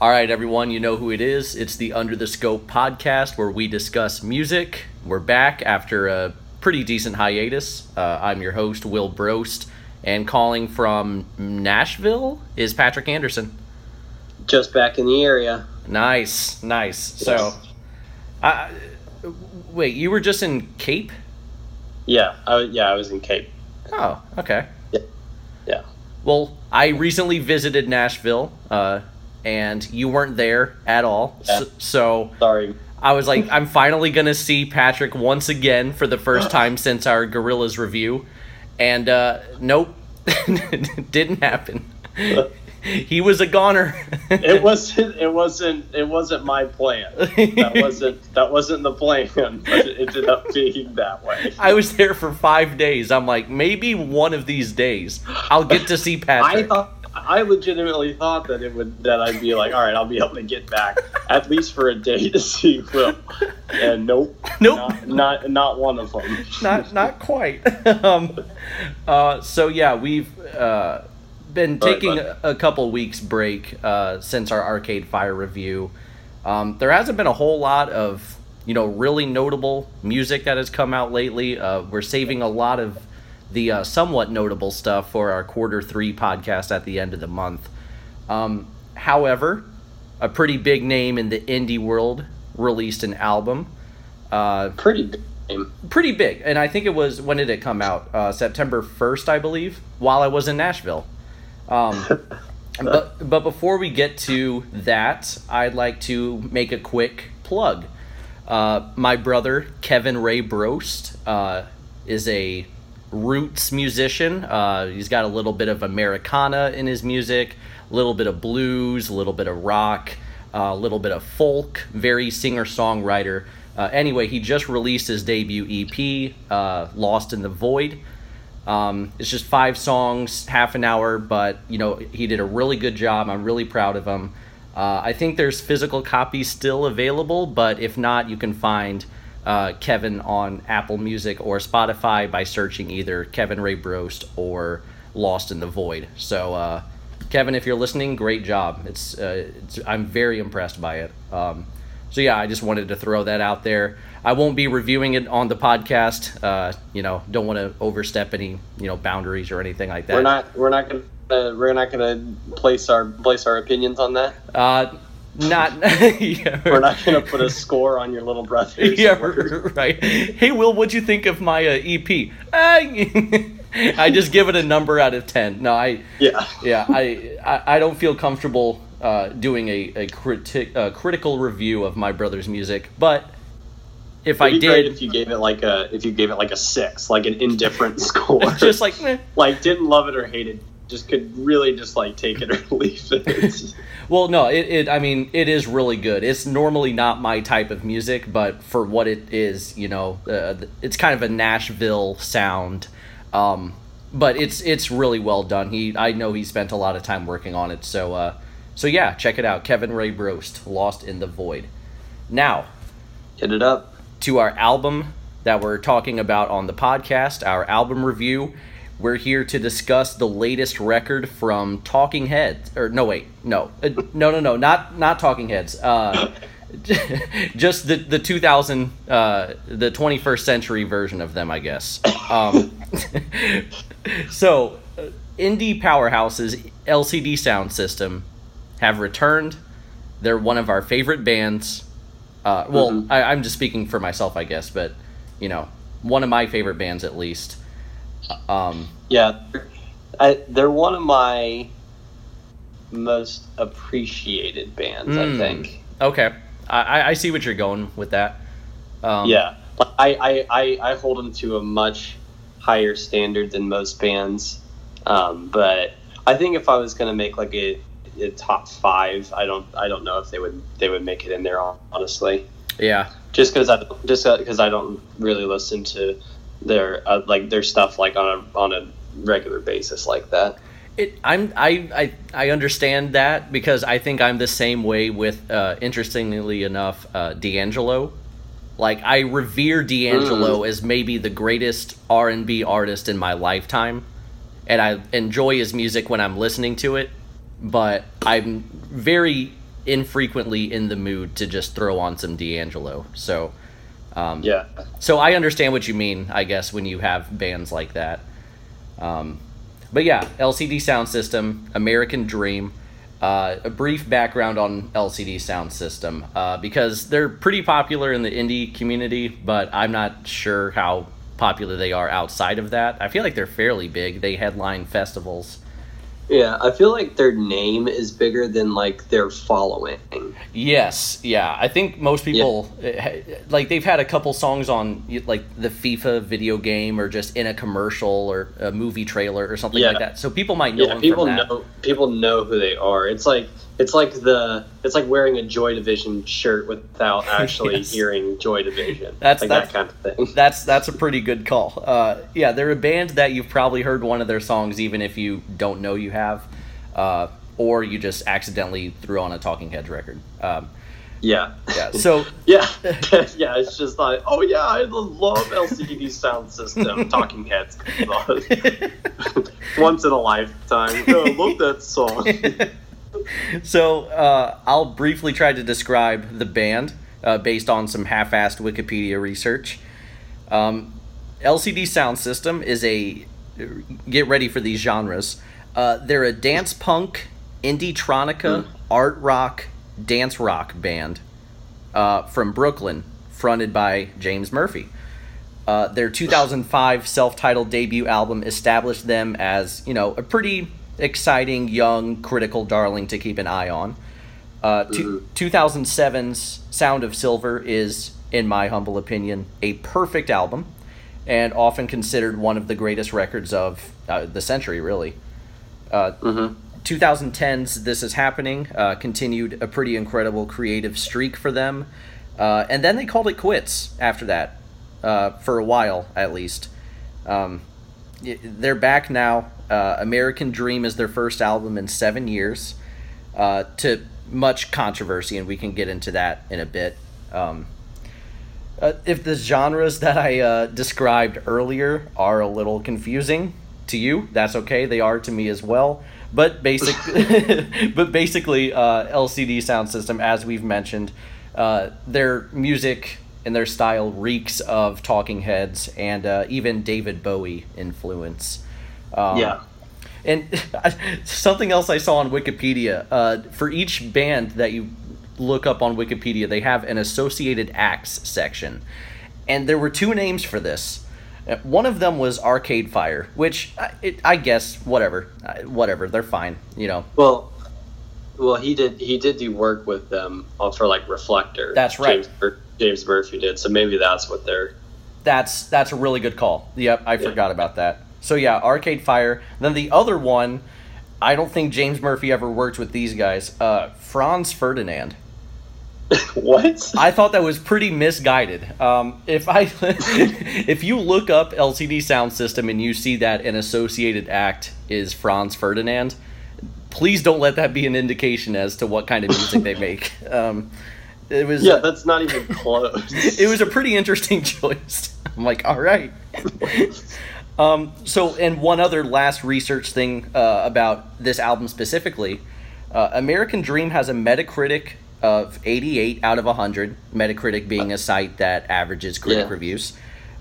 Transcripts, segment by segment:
All right, everyone, you know who it is. It's the Under the Scope podcast where we discuss music. We're back after a pretty decent hiatus. Uh, I'm your host, Will Brost, and calling from Nashville is Patrick Anderson. Just back in the area. Nice, nice. So, uh, wait, you were just in Cape? Yeah, I, yeah, I was in Cape. Oh, okay. Yeah. Well, I recently visited Nashville, uh, and you weren't there at all. Yeah. So, so Sorry. I was like, I'm finally gonna see Patrick once again for the first time since our Gorillaz review, and uh, nope, didn't happen. he was a goner. It wasn't. It wasn't. It wasn't my plan. That wasn't. That wasn't the plan. But it ended up being that way. I was there for five days. I'm like, maybe one of these days I'll get to see I Patrick. thought. I legitimately thought that it would. That I'd be like, all right, I'll be able to get back at least for a day to see Will. And nope. Nope. Not. Not, not one of them. not not quite. um, uh, so yeah, we've uh, been taking bud. a, a couple weeks break uh, since our Arcade Fire review. Um, there hasn't been a whole lot of you know really notable music that has come out lately. Uh, we're saving a lot of the uh, somewhat notable stuff for our quarter three podcast at the end of the month. Um, however, a pretty big name in the indie world released an album. Uh, Pretty game. pretty big and i think it was when did it come out uh, september 1st i believe while i was in nashville um, but but before we get to that i'd like to make a quick plug uh, my brother kevin ray brost uh, is a roots musician uh, he's got a little bit of americana in his music a little bit of blues a little bit of rock a little bit of folk very singer songwriter uh, anyway he just released his debut ep uh, lost in the void um, it's just five songs, half an hour, but you know he did a really good job. I'm really proud of him. Uh, I think there's physical copies still available, but if not, you can find uh, Kevin on Apple Music or Spotify by searching either Kevin Ray Brost or Lost in the Void. So, uh, Kevin, if you're listening, great job. It's, uh, it's I'm very impressed by it. Um, so yeah, I just wanted to throw that out there. I won't be reviewing it on the podcast. Uh, you know, don't want to overstep any you know boundaries or anything like that. We're not. We're not gonna. Uh, we're not gonna place our place our opinions on that. Uh, not. yeah, We're not gonna put a score on your little brother's. Yeah, right. Hey, Will, what'd you think of my uh, EP? I, I just give it a number out of ten. No, I. Yeah. yeah, I, I, I don't feel comfortable uh, doing a, a criti- uh, critical review of my brother's music, but if I It'd be great did, if you gave it like a if you gave it like a six, like an indifferent score, just like, eh. like didn't love it or hate it, just could really just like take it or leave it. well, no, it, it, I mean, it is really good. It's normally not my type of music, but for what it is, you know, uh, it's kind of a Nashville sound. Um, but it's it's really well done. He, I know he spent a lot of time working on it. So, uh, so yeah, check it out. Kevin Ray Brost, Lost in the Void. Now, Hit it up. to our album that we're talking about on the podcast, our album review. We're here to discuss the latest record from Talking Heads. Or no, wait, no, Uh, no, no, no, not not Talking Heads. Uh, just the the 2000, uh, the 21st century version of them, I guess. Um, so, uh, indie powerhouses LCD Sound System have returned. They're one of our favorite bands. Uh, well, Mhm. I, I'm just speaking for myself, I guess, but you know, one of my favorite bands at least. Um, Yeah, I, they're one of my most appreciated bands. I Mm. think. okay, I, I- I see what you're going with that. Um, yeah, I, I, I, I hold them to a much higher standard than most bands. Um, but I think if I was going to make like a, a top five, I don't I don't know if they would they would make it in there honestly. yeah, Just because I just because I don't really listen to their uh, like their stuff like on a on a regular basis like that. It, I'm I, I I understand that because I think I'm the same way with uh, interestingly enough uh, D'Angelo. Like I revere D'Angelo as maybe the greatest R and B artist in my lifetime, and I enjoy his music when I'm listening to it. But I'm very infrequently in the mood to just throw on some D'Angelo. So, um, Yeah. so I understand what you mean, I guess, when you have bands like that. Um, but yeah, LCD Sound System, American Dream. Uh, a brief background on LCD Sound System uh, because they're pretty popular in the indie community, but I'm not sure how popular they are outside of that. I feel like they're fairly big. They headline festivals. Yeah, I feel like their name is bigger than like their following. Yes, yeah. I think most people eh, like they've had a couple songs on like the FIFA video game or just in a commercial or a movie trailer or something Yeah. like that. So people might know Yeah, them people from that. know people know who they are. It's like it's like the it's like wearing a Joy Division shirt without actually Yes. hearing Joy Division. That's- like that's- that kind of thing. That's that's a pretty good call. Uh, yeah, they're a band that you've probably heard one of their songs, even if you don't know you have, uh, or you just accidentally threw on a Talking Heads record. Um, Yeah. yeah. So Yeah, yeah. It's just like, oh yeah, I love LCD sound system. Talking Heads once in a lifetime. Oh, I love that song. so uh, I'll briefly try to describe the band uh, based on some half-assed Wikipedia research. Um, LCD Sound System is a get ready for these genres. Uh, they're a dance punk, indietronica, art rock, dance rock band uh, from Brooklyn, fronted by James Murphy. Uh, their 2005 self-titled debut album established them as, you know, a pretty exciting young critical darling to keep an eye on. Uh, two, 2007's Sound of Silver is, in my humble opinion, a perfect album, and often considered one of the greatest records of uh, the century, really. Uh, hmm 2010's This Is Happening uh, continued a pretty incredible creative streak for them. Uh, and then they called it quits after that, uh, for a while at least. Um, they're back now. Uh, American Dream is their first album in seven years, uh, to much controversy, and we can get into that in a bit. Um, uh, if the genres that I uh, described earlier are a little confusing to you, that's okay. They are to me as well. But basic, but basically, uh, LCD Sound System, as we've mentioned, uh, their music and their style reeks of Talking Heads and even David Bowie influence. Um, Yeah. and something else I saw on Wikipedia uh, for each band that you look up on Wikipedia, they have an associated acts section. And there were two names for this. Uh, One of them was Arcade Fire, which I, it, I guess whatever, uh, whatever, they're fine, you know. Well, well, he did he did do work with them uh, for like Reflector. That's right. James, James Murphy did. So maybe that's what they're. That's that's a really good call. Yep, I Yeah. forgot about that. So yeah, Arcade Fire. Then the other one, I don't think James Murphy ever worked with these guys. Uh, Franz Ferdinand. what? I thought that was pretty misguided. Um, if I, if you look up LCD Sound System and you see that an associated act is Franz Ferdinand, please don't let that be an indication as to what kind of music they make. Um, it was yeah, that's not even close. it was a pretty interesting choice. I'm like, all right. Um, so, and one other last research thing uh, about this album specifically uh, American Dream has a Metacritic of 88 out of 100, Metacritic being a site that averages critic Yeah. reviews.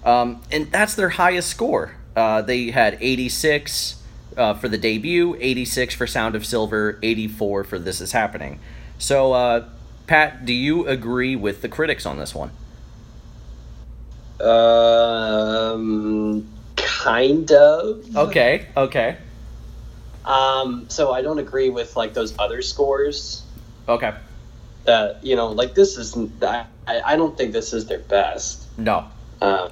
Um, and that's their highest score. Uh, they had 86 uh, for the debut, 86 for Sound of Silver, 84 for This Is Happening. So, uh, Pat, do you agree with the critics on this one? Um, kind of. Okay, okay, Um, so I don't agree with like those other scores. okay. That you know, like this is I, I don't think this is their best No. uh,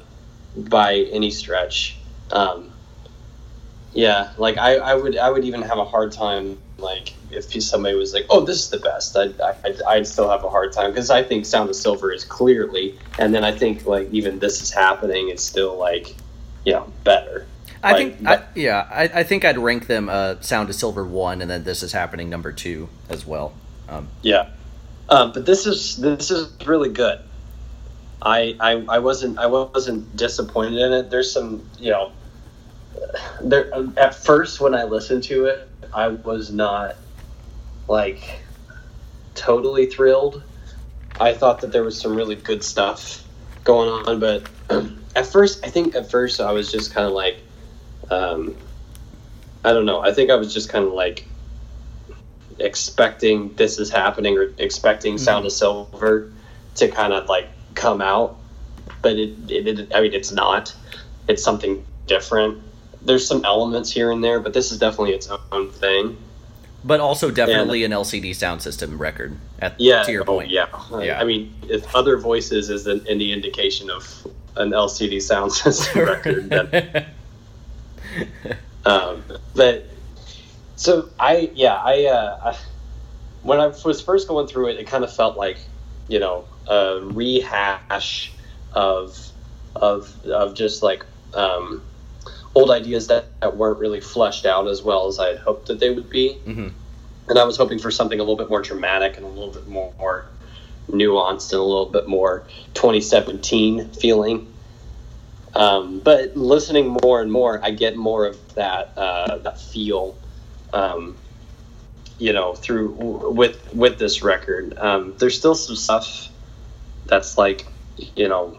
by any stretch. Um, yeah, like I, I would I would even have a hard time like if somebody was like, oh, this is the best. I'd I'd, I'd still have a hard time because I think Sound of Silver is clearly, and then I think like even this is happening is still like, you know, better. I Like, think, I, yeah, I, I think I'd rank them uh, Sound of Silver one, and then This Is Happening number two as well. Um, Yeah, um, but this is this is really good. I, I I wasn't I wasn't disappointed in it. There's some you know, there at first when I listened to it, I was not like totally thrilled. I thought that there was some really good stuff going on, but at first, I think at first I was just kind of like, um, I don't know. I think I was just kind of like expecting this is happening or expecting Sound of Silver to kind of like come out, but it, it, it I mean, it's not. It's something different. There's some elements here and there, but this is definitely its own thing. But also definitely an LCD sound system record. At, Yeah. To your oh, point. yeah. Yeah. I mean, if other voices is an, any indication of an LCD sound system record, Um, but so I, yeah, I, uh, I, when I was first going through it, it kind of felt like, you know, a rehash of, of, of just like, um, old ideas that, that weren't really fleshed out as well as I had hoped that they would be. Mhm. And I was hoping for something a little bit more dramatic and a little bit more, more nuanced and a little bit more 2017 feeling. Um, but listening more and more, I get more of that uh, that feel, um, you know, through with with this record. Um, there's still some stuff that's like, you know,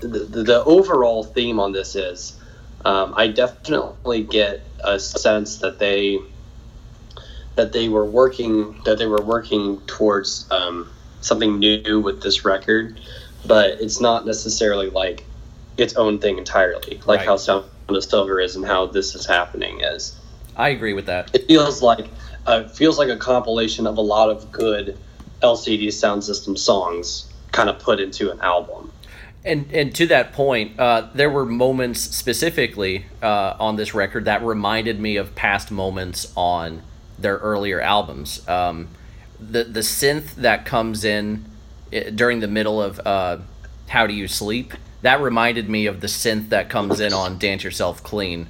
the, the, overall theme on this is, um, I definitely get a sense that they that they were working that they were working towards um, something new with this record, but it's not necessarily like its own thing entirely, like Right. how Sound of Silver is and how this is happening is. I agree with that. It feels like uh, it feels like a compilation of a lot of good LCD sound system songs kind of put into an album. And and to that point, uh, there were moments specifically uh, on this record that reminded me of past moments on their earlier albums. Um, the the synth that comes in during the middle of uh, "How Do You Sleep" that reminded me of the synth that comes in on "Dance Yourself Clean."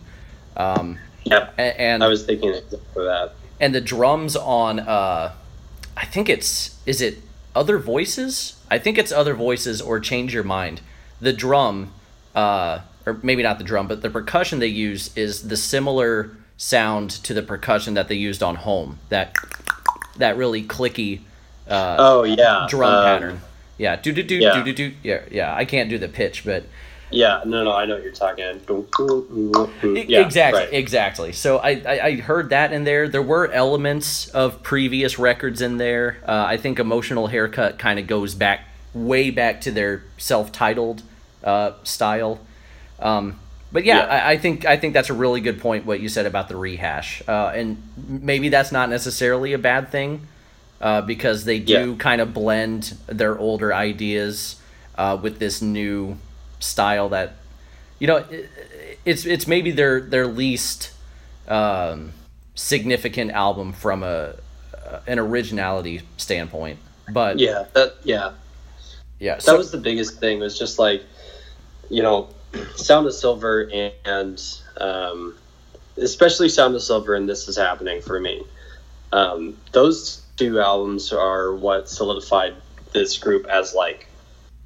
Um, Yep. and I was thinking for that. and the drums on uh i think it's is it other voices i think it's other voices or change your mind the drum uh or maybe not the drum but the percussion they use is the similar sound to the percussion that they used on home that that really clicky uh Oh yeah, drum um, pattern yeah do do do do do do yeah yeah i can't do the pitch but Yeah, no, no, I know what you're talking. Yeah, exactly, right. exactly. So I, I, I heard that in there. There were elements of previous records in there. Uh, I think Emotional Haircut kind of goes back way back to their self-titled uh, style. Um, but yeah, Yeah. I, I think I think that's a really good point. What you said about the rehash, uh, and maybe that's not necessarily a bad thing uh, because they do Yeah. kind of blend their older ideas uh, with this new style that you know i- it's it's maybe their their least um, significant album from a an originality standpoint but Yeah, that yeah, yeah that so was the biggest thing. Was just like, you know, Sound of Silver and um, especially Sound of Silver and This Is Happening for me. Um, those two albums are what solidified this group as like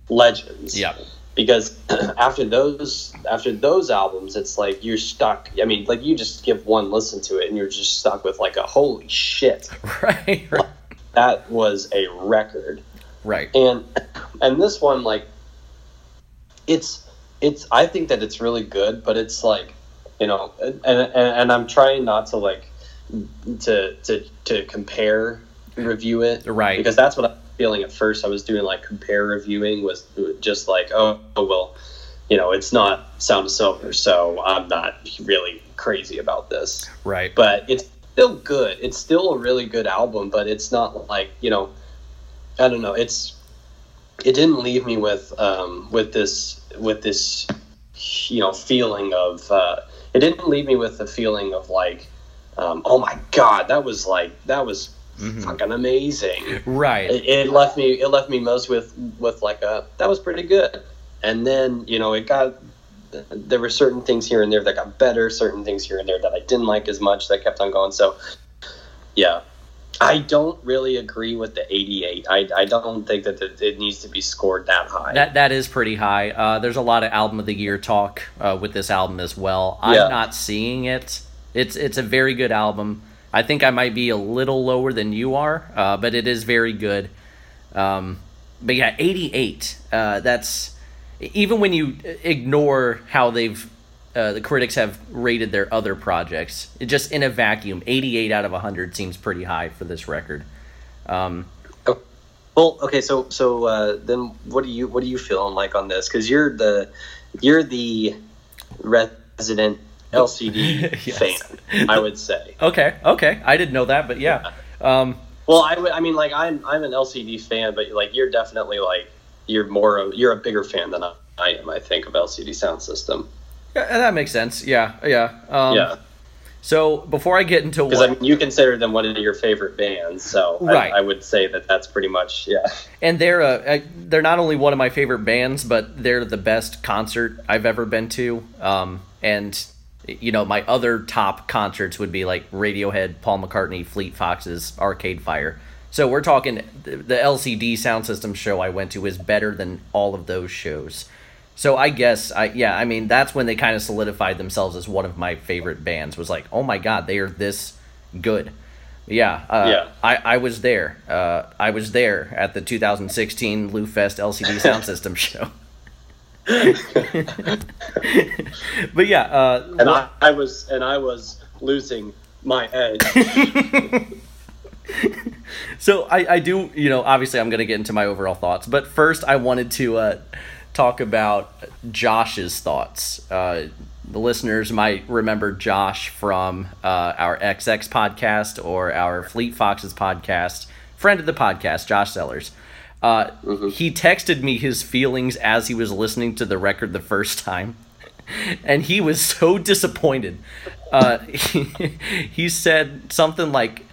legends. yeah. Because after those after those albums it's like you're stuck i mean like you just give one listen to it and you're just stuck with like a holy shit. Right right. That was a record. Right. And and this one like it's it's i think that it's really good but it's like you know and and, and i'm trying not to like to to to compare review it Right. because that's what i'm feeling at first i was doing like compare reviewing was just like oh, oh well you know it's not sound of silver so i'm not really crazy about this right but it's still good. It's still a really good album, but it's not like you know, I don't know. It's it didn't leave me with um, with this with this you know feeling of uh, it didn't leave me with the feeling of like um, oh my god that was like that was Mhm. fucking amazing. right It, it left me it left me most with with like a that was pretty good, and then you know it got there were certain things here and there that got better, certain things here and there that I didn't like as much that kept on going. So, yeah, I don't really agree with the 88. I, I don't think that it, it needs to be scored that high. That that is pretty high. Uh, there's a lot of album of the year talk uh, with this album as well. I'm Yeah. not seeing it. It's it's a very good album. I think I might be a little lower than you are, uh, but it is very good. Um, but yeah, 88. Uh, that's even when you ignore how they've uh, the critics have rated their other projects. It just in a vacuum, 88 out of 100 seems pretty high for this record. Um, oh, well, okay, so so uh, then what do you what are you feeling like on this? Because you're the you're the resident LCD fan, I would say. Okay, okay, I didn't know that, but yeah. Um, well, I, I mean, like I'm I'm an LCD fan, but like you're definitely like you're more of, you're a bigger fan than I, I am. I think of LCD Soundsystem. Yeah, that makes sense. Yeah, yeah, um, yeah. So before I get into because I mean, you consider them one of your favorite bands, so right. I, I, would say that that's pretty much yeah. And they're a, they're not only one of my favorite bands, but they're the best concert I've ever been to. Um, and you know, my other top concerts would be like Radiohead, Paul McCartney, Fleet Foxes, Arcade Fire. So we're talking the LCD sound system show I went to is better than all of those shows. So I guess I yeah, I mean that's when they kind of solidified themselves as one of my favorite bands. Was like, "Oh my god, they are this good." Yeah, uh, yeah. I, I was there. Uh, I was there at the 2016 Lou Fest LCD Sound System show. but yeah, uh, and I, I was and I was losing my edge. so I, I do, you know, obviously I'm going to get into my overall thoughts, but first I wanted to uh, talk about Josh's thoughts. Uh, the listeners might remember Josh from uh, our XX podcast or our Fleet Foxes podcast, friend of the podcast, Josh Sellers. Uh, mm-hmm. He texted me his feelings as he was listening to the record the first time, and he was so disappointed. Uh, he, he said something like,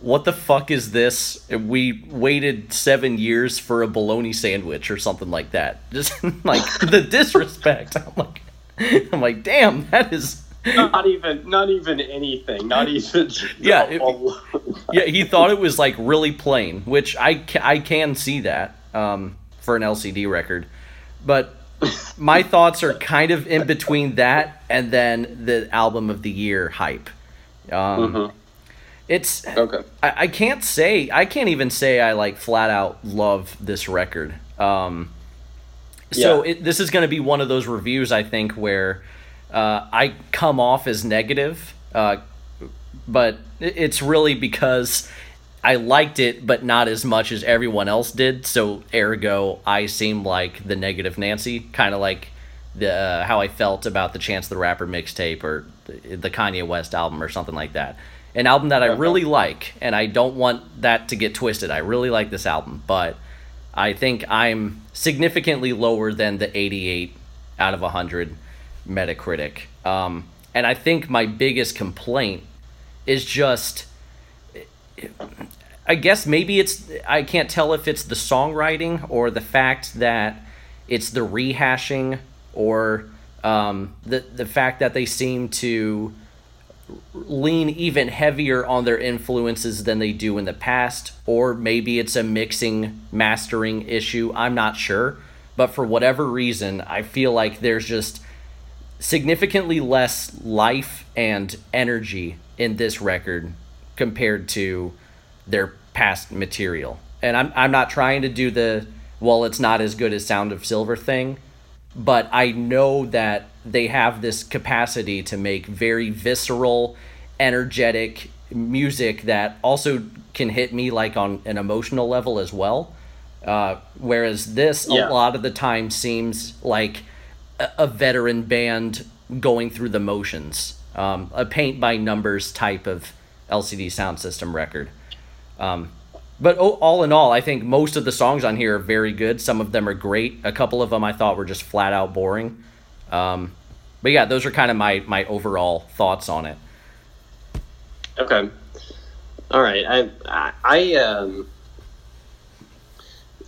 what the fuck is this? We waited seven years for a bologna sandwich or something like that. Just like the disrespect. I'm like, I'm like, damn, that is not even, not even anything. Not even. yeah, it, yeah. He thought it was like really plain, which I I can see that um, for an LCD record, but my thoughts are kind of in between that and then the album of the year hype. Um, mm-hmm it's okay. I, I can't say I can't even say I like flat out love this record. Um, so yeah. it, this is going to be one of those reviews I think where uh, I come off as negative, uh, but it's really because I liked it, but not as much as everyone else did. So ergo, I seem like the negative Nancy, kind of like the uh, how I felt about the Chance the Rapper mixtape or the, the Kanye West album or something like that an album that I really like, and I don't want that to get twisted. I really like this album, but I think I'm significantly lower than the 88 out of 100 Metacritic. Um, and I think my biggest complaint is just. I guess maybe it's. I can't tell if it's the songwriting or the fact that it's the rehashing or um, the, the fact that they seem to lean even heavier on their influences than they do in the past, or maybe it's a mixing, mastering issue. I'm not sure. But for whatever reason, I feel like there's just significantly less life and energy in this record compared to their past material. And I'm, I'm not trying to do the, well, it's not as good as Sound of Silver thing, but I know that they have this capacity to make very visceral, energetic music that also can hit me like on an emotional level as well. Uh, whereas this yeah. a lot of the time seems like a, a veteran band going through the motions, um, a paint by numbers type of LCD sound system record. Um, but all in all, I think most of the songs on here are very good. Some of them are great. A couple of them I thought were just flat out boring. Um, but yeah, those are kind of my my overall thoughts on it. Okay. All right. I I, I um.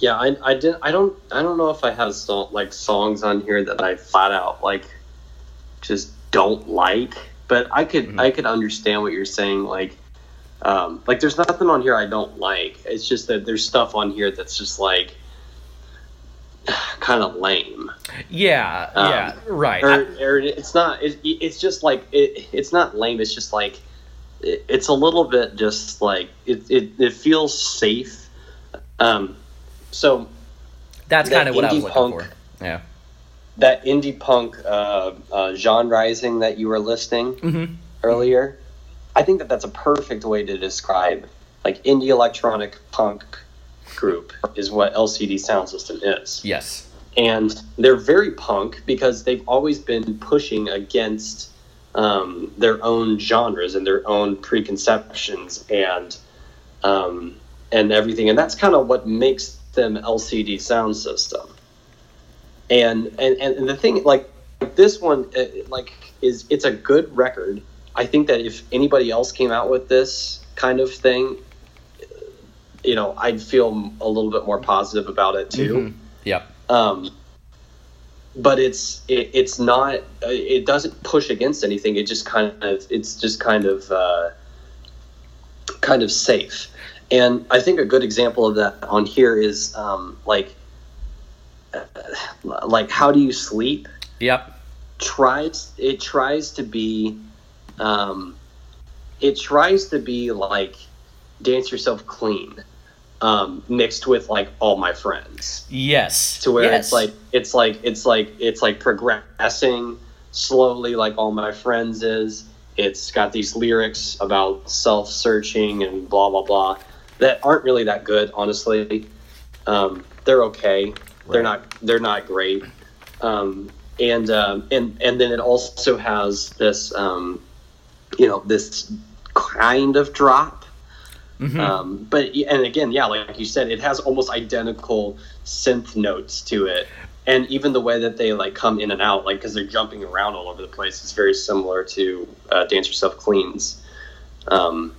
Yeah, I, I did. I don't. I don't know if I have so, like songs on here that I flat out like just don't like. But I could mm-hmm. I could understand what you're saying. Like, um, like there's nothing on here I don't like. It's just that there's stuff on here that's just like kind of lame. Yeah, um, yeah, right. Or, or, it's not. It, it's just like it, It's not lame. It's just like it, it's a little bit just like it, it, it feels safe. Um, so That's That kind of what I was looking punk- for. Yeah. that indie punk uh, uh, genre rising that you were listing Mm-hmm. earlier, I think that that's a perfect way to describe like indie electronic punk group is what LCD Sound System is. Yes. and they're very punk because they've always been pushing against um, their own genres and their own preconceptions and um, and everything, and that's kind of what makes them LCD Sound System. And and and the thing like this one uh, like is it's a good record. I think that if anybody else came out with this kind of thing, you know, I'd feel a little bit more positive about it too Mhm. Yep. um, but it's it, it's not it doesn't push against anything it just kind of it's just kind of uh, kind of safe and i think a good example of that on here is um, like uh, like how do you sleep Yep. tries it tries to be um, it tries to be like dance yourself clean um, mixed with like all my friends. Yes. to where yes. it's like it's like it's like it's like progressing slowly like all my friends is. It's got these lyrics about self-searching and blah blah blah that aren't really that good honestly. Um, they're okay. They're not they're not great. Um, and um, and and then it also has this um, you know this kind of drop Mhm. um, but and again, yeah, like you said, it has almost identical synth notes to it, and even the way that they like come in and out, like because they're jumping around all over the place, is very similar to uh, Dance Yourself Cleans. Um,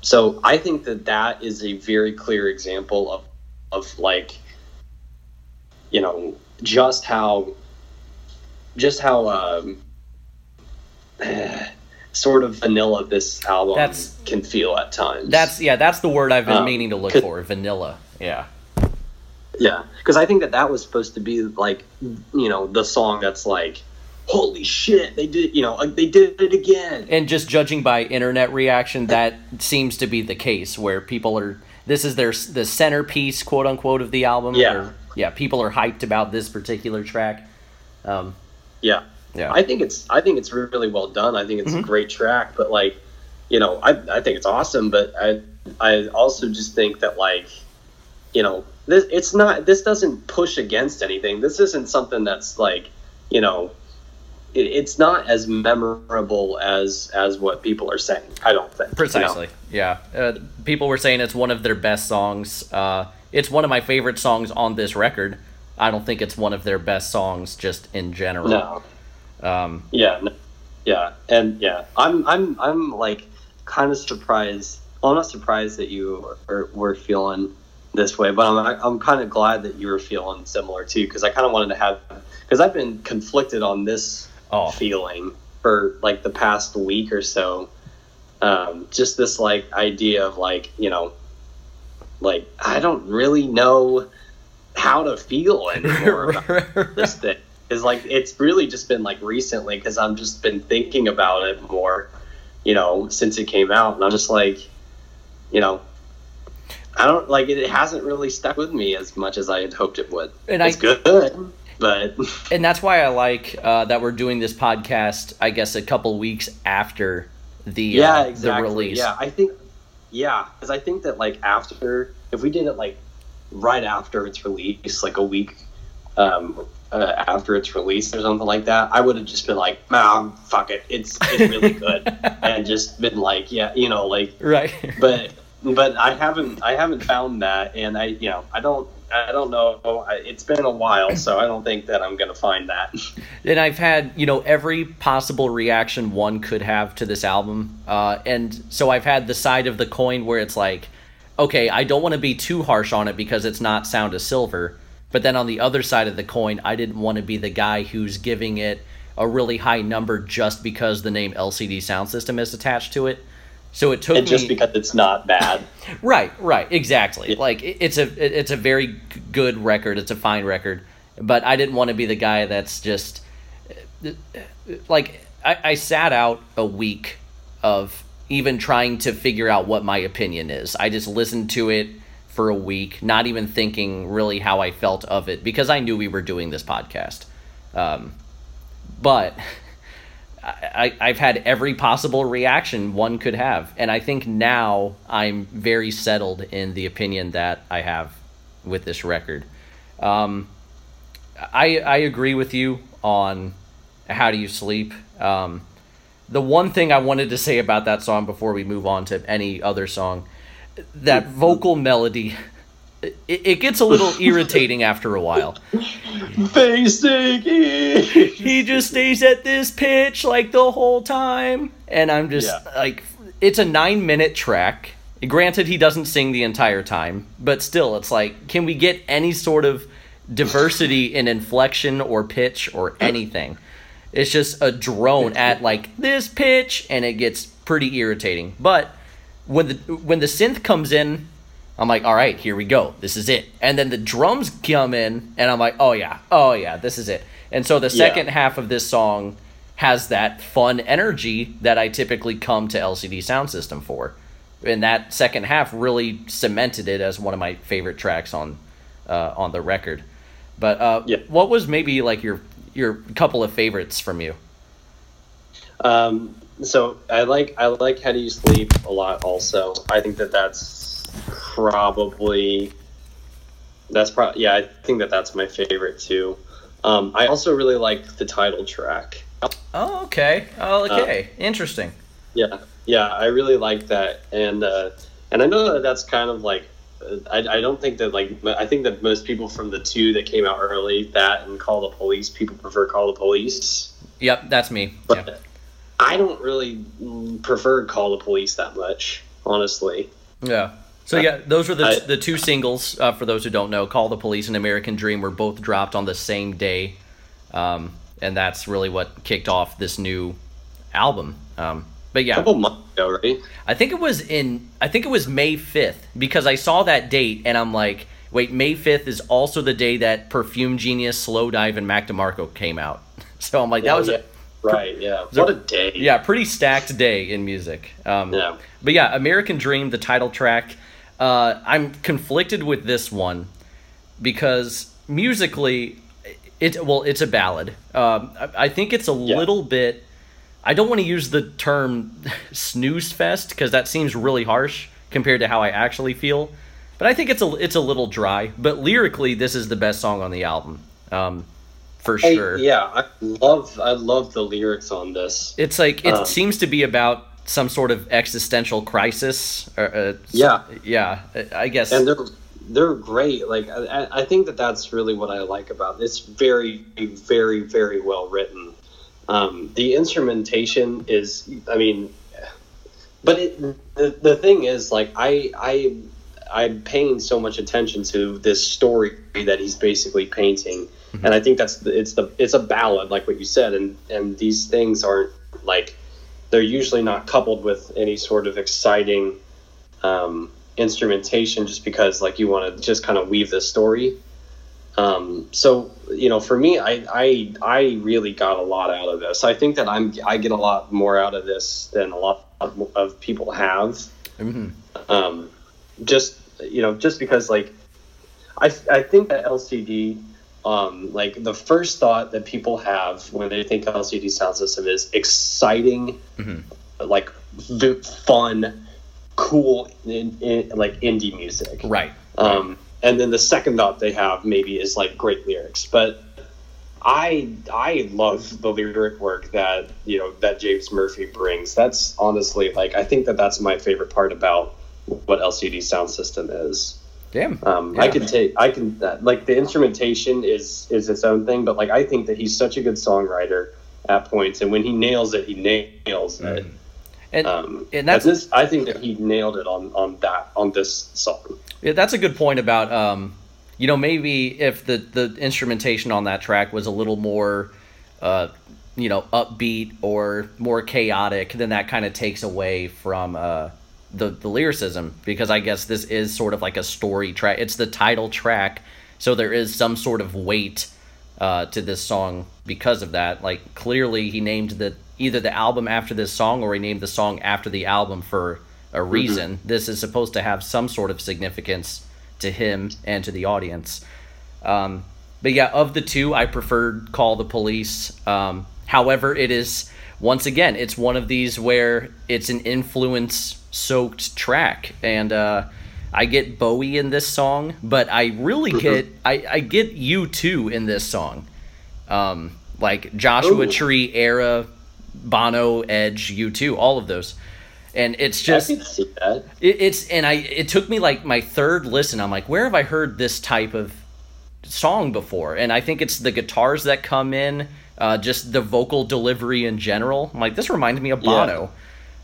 so I think that that is a very clear example of of like you know just how just how um, sort of vanilla this album That's- can feel at times. that's yeah. That's the word I've been Um, meaning to look for. Vanilla. Yeah. Yeah, because I think that that was supposed to be like, you know, the song that's like, holy shit, they did, you know, like they did it again. And just judging by internet reaction, that seems to be the case where people are. This is their the centerpiece, quote unquote, of the album. Yeah. or- yeah. People are hyped about this particular track. Um, Yeah, yeah. I think it's, I think it's really well done. I think it's Mhm. a great track, but like, you know, I, I think it's awesome. But I, I also just think that like, you know, this it's not, this doesn't push against anything. This isn't something that's like, you know. it- It's not as memorable as as what people are saying. I don't think you know? Precisely. Yeah. Uh, people were saying it's one of their best songs. Uh, it's one of my favorite songs on this record. I don't think it's one of their best songs just in general. No, Um, Yeah, no, yeah, and yeah, I'm I'm I'm like kind of surprised. Well, I'm not surprised that you are, were feeling this way, but I'm I'm kind of glad that you were feeling similar too, because I kind of wanted to have because I've been conflicted on this oh, feeling for like the past week or so. Um, just this like idea of like you know, like I don't really know how to feel anymore about this thing is like it's really just been like recently because I've just been thinking about it more, you know, since it came out, and I'm just like, you know, I don't like it. It hasn't really stuck with me as much as I had hoped it would. And it's I- good, but and that's why I like uh, that we're doing this podcast. I guess a couple weeks after the yeah, uh, exactly. the release. Yeah, I think, yeah, because I think that like after if we did it like right after its release, like a week um, uh, after its release or something like that, I would have just been like, nah, fuck it, it's it's really good, and just been like, yeah, you know, like, Right. but but I haven't I haven't found that, and I you know I don't. I don't know. It's been a while, so I don't think that I'm gonna find that. and I've had you know every possible reaction one could have to this album, uh, and so I've had the side of the coin where it's like, okay, I don't want to be too harsh on it because it's not Sound of Silver, but then on the other side of the coin, I didn't want to be the guy who's giving it a really high number just because the name LCD Sound System is attached to it. So it took And just me because it's not bad. Right, right, exactly. Yeah. Like it- it's a it- it's a very good record. It's a fine record, but I didn't want to be the guy that's just like I, I sat out a week of even trying to figure out what my opinion is. I just listened to it for a week, not even thinking really how I felt of it because I knew we were doing this podcast. Um, but I, I've had every possible reaction one could have. And I think now I'm very settled in the opinion that I have with this record. Um, I, I agree with you on How Do You Sleep. Um, the one thing I wanted to say about that song before we move on to any other song, that vocal melody, it, it gets a little irritating after a while. Basic. He just stays at this pitch like the whole time, and I'm just Yeah. like, it's a nine minute track. Granted, he doesn't sing the entire time, but still, it's like, can we get any sort of diversity in inflection or pitch or anything? It's just a drone at like this pitch, and it gets pretty irritating. But when the when the synth comes in, I'm like, all right, here we go. This is it. And then the drums come in, and I'm like, oh yeah, oh yeah, this is it. And so the Yeah. second half of this song has that fun energy that I typically come to LCD Sound System for. And that second half really cemented it as one of my favorite tracks on uh, on the record. But uh, Yeah. what was maybe like your your couple of favorites from you? Um, so I like I like How Do You Sleep a lot. Also, I think that that's probably that's probably yeah. I think that that's my favorite too. Um, I also really like the title track. Oh, okay. Oh, okay. Interesting. Yeah, yeah, I really like that, and uh, and I know that that's kind of like uh, I, I don't think that like I think that most people from the two that came out early, that and Call the Police, people prefer Call the Police, Yep, that's me. but Yeah. I don't really prefer Call the Police that much, honestly. Yeah. So yeah, those were the I- the two singles. Uh, for those who don't know, "Call the Police" and "American Dream" were both dropped on the same day, um, and that's really what kicked off this new album. Um, but A yeah, couple months ago, right? I think it was in I think it was May fifth because I saw that date and I'm like, wait, May fifth is also the day that Perfume Genius, Slowdive, and Mac DeMarco came out. So I'm like, that Oh, was yeah. a right. Yeah. What a day. yeah, pretty stacked day in music. Um, Yeah. But yeah, American Dream, the title track. Uh, I'm conflicted with this one because musically, it well, it's a ballad. Um, I, I think it's a Yeah. little bit. I don't want to use the term snooze fest because that seems really harsh compared to how I actually feel. But I think it's a it's a little dry. But lyrically, this is the best song on the album, um, for I- sure. yeah, I love I love the lyrics on this. It's like it Um, seems to be about some sort of existential crisis. Or, uh, Yeah. yeah. I guess. and they're they're great. Like I, I think that that's really what I like about it. It's very very very well written. Um, the instrumentation is, I mean, but it, the the thing is, like I I I'm paying so much attention to this story that he's basically painting, and I think that's the, it's the it's a ballad, like what you said, and and these things aren't like they're usually not coupled with any sort of exciting um, instrumentation just because like you want to just kind of weave this story. Um, so you know for me I, I i really got a lot out of this. I think that i'm i get a lot more out of this than a lot of, of people have. Mhm. um, just you know just because like i, I think that lcd um, like the first thought that people have when they think lcd sound system is exciting Mhm. like v- fun cool in, in, like indie music Right. um, and then the second thought they have maybe is like great lyrics but i i love the lyric work that you know that james murphy brings that's honestly like i think that that's my favorite part about what lcd sound system is Damn. um, I Yeah. can take, I can uh, like the instrumentation is is its own thing, but like I think that he's such a good songwriter at points, and when he nails it, he nails it. And, Um, and that's this, I think that he nailed it on on that on this song. Yeah, that's a good point about um, you know maybe if the the instrumentation on that track was a little more uh, you know upbeat or more chaotic, then that kind of takes away from uh, the the lyricism because I guess this is sort of like a story track. It's the title track, so there is some sort of weight uh, to this song because of that. Like clearly he named the either the album after this song or he named the song after the album for a Mm-hmm. reason. This is supposed to have some sort of significance to him and to the audience. Um, but yeah, of the two, I preferred Call the Police. Um, however, it is once again, it's one of these where it's an influence soaked track, and uh, I get Bowie in this song, but I really get I, I get U2 in this song, um, like Joshua Ooh. Tree era, Bono, Edge, U2, all of those, and it's just I see that. it, it's and I it took me like my third listen. I'm like, where have I heard this type of song before? And I think it's the guitars that come in, uh, just the vocal delivery in general. I'm like, this reminds me of Yeah. Bono.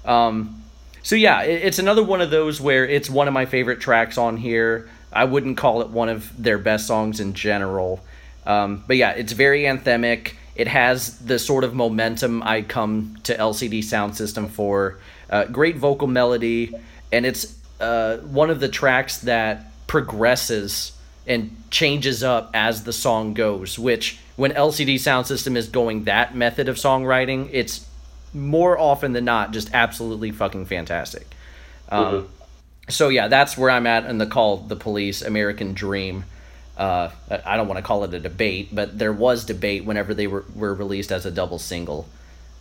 Um, so yeah, it, it's another one of those where it's one of my favorite tracks on here. I wouldn't call it one of their best songs in general, um, but yeah, it's very anthemic. It has the sort of momentum I come to LCD Sound System for. Uh, great vocal melody, and it's uh, one of the tracks that progresses and changes up as the song goes. Which, when LCD Sound System is going that method of songwriting, it's more often than not just absolutely fucking fantastic. Um, So yeah, that's where I'm at in the call the police American Dream. Uh, I don't want to call it a debate, but there was debate whenever they were, were released as a double single.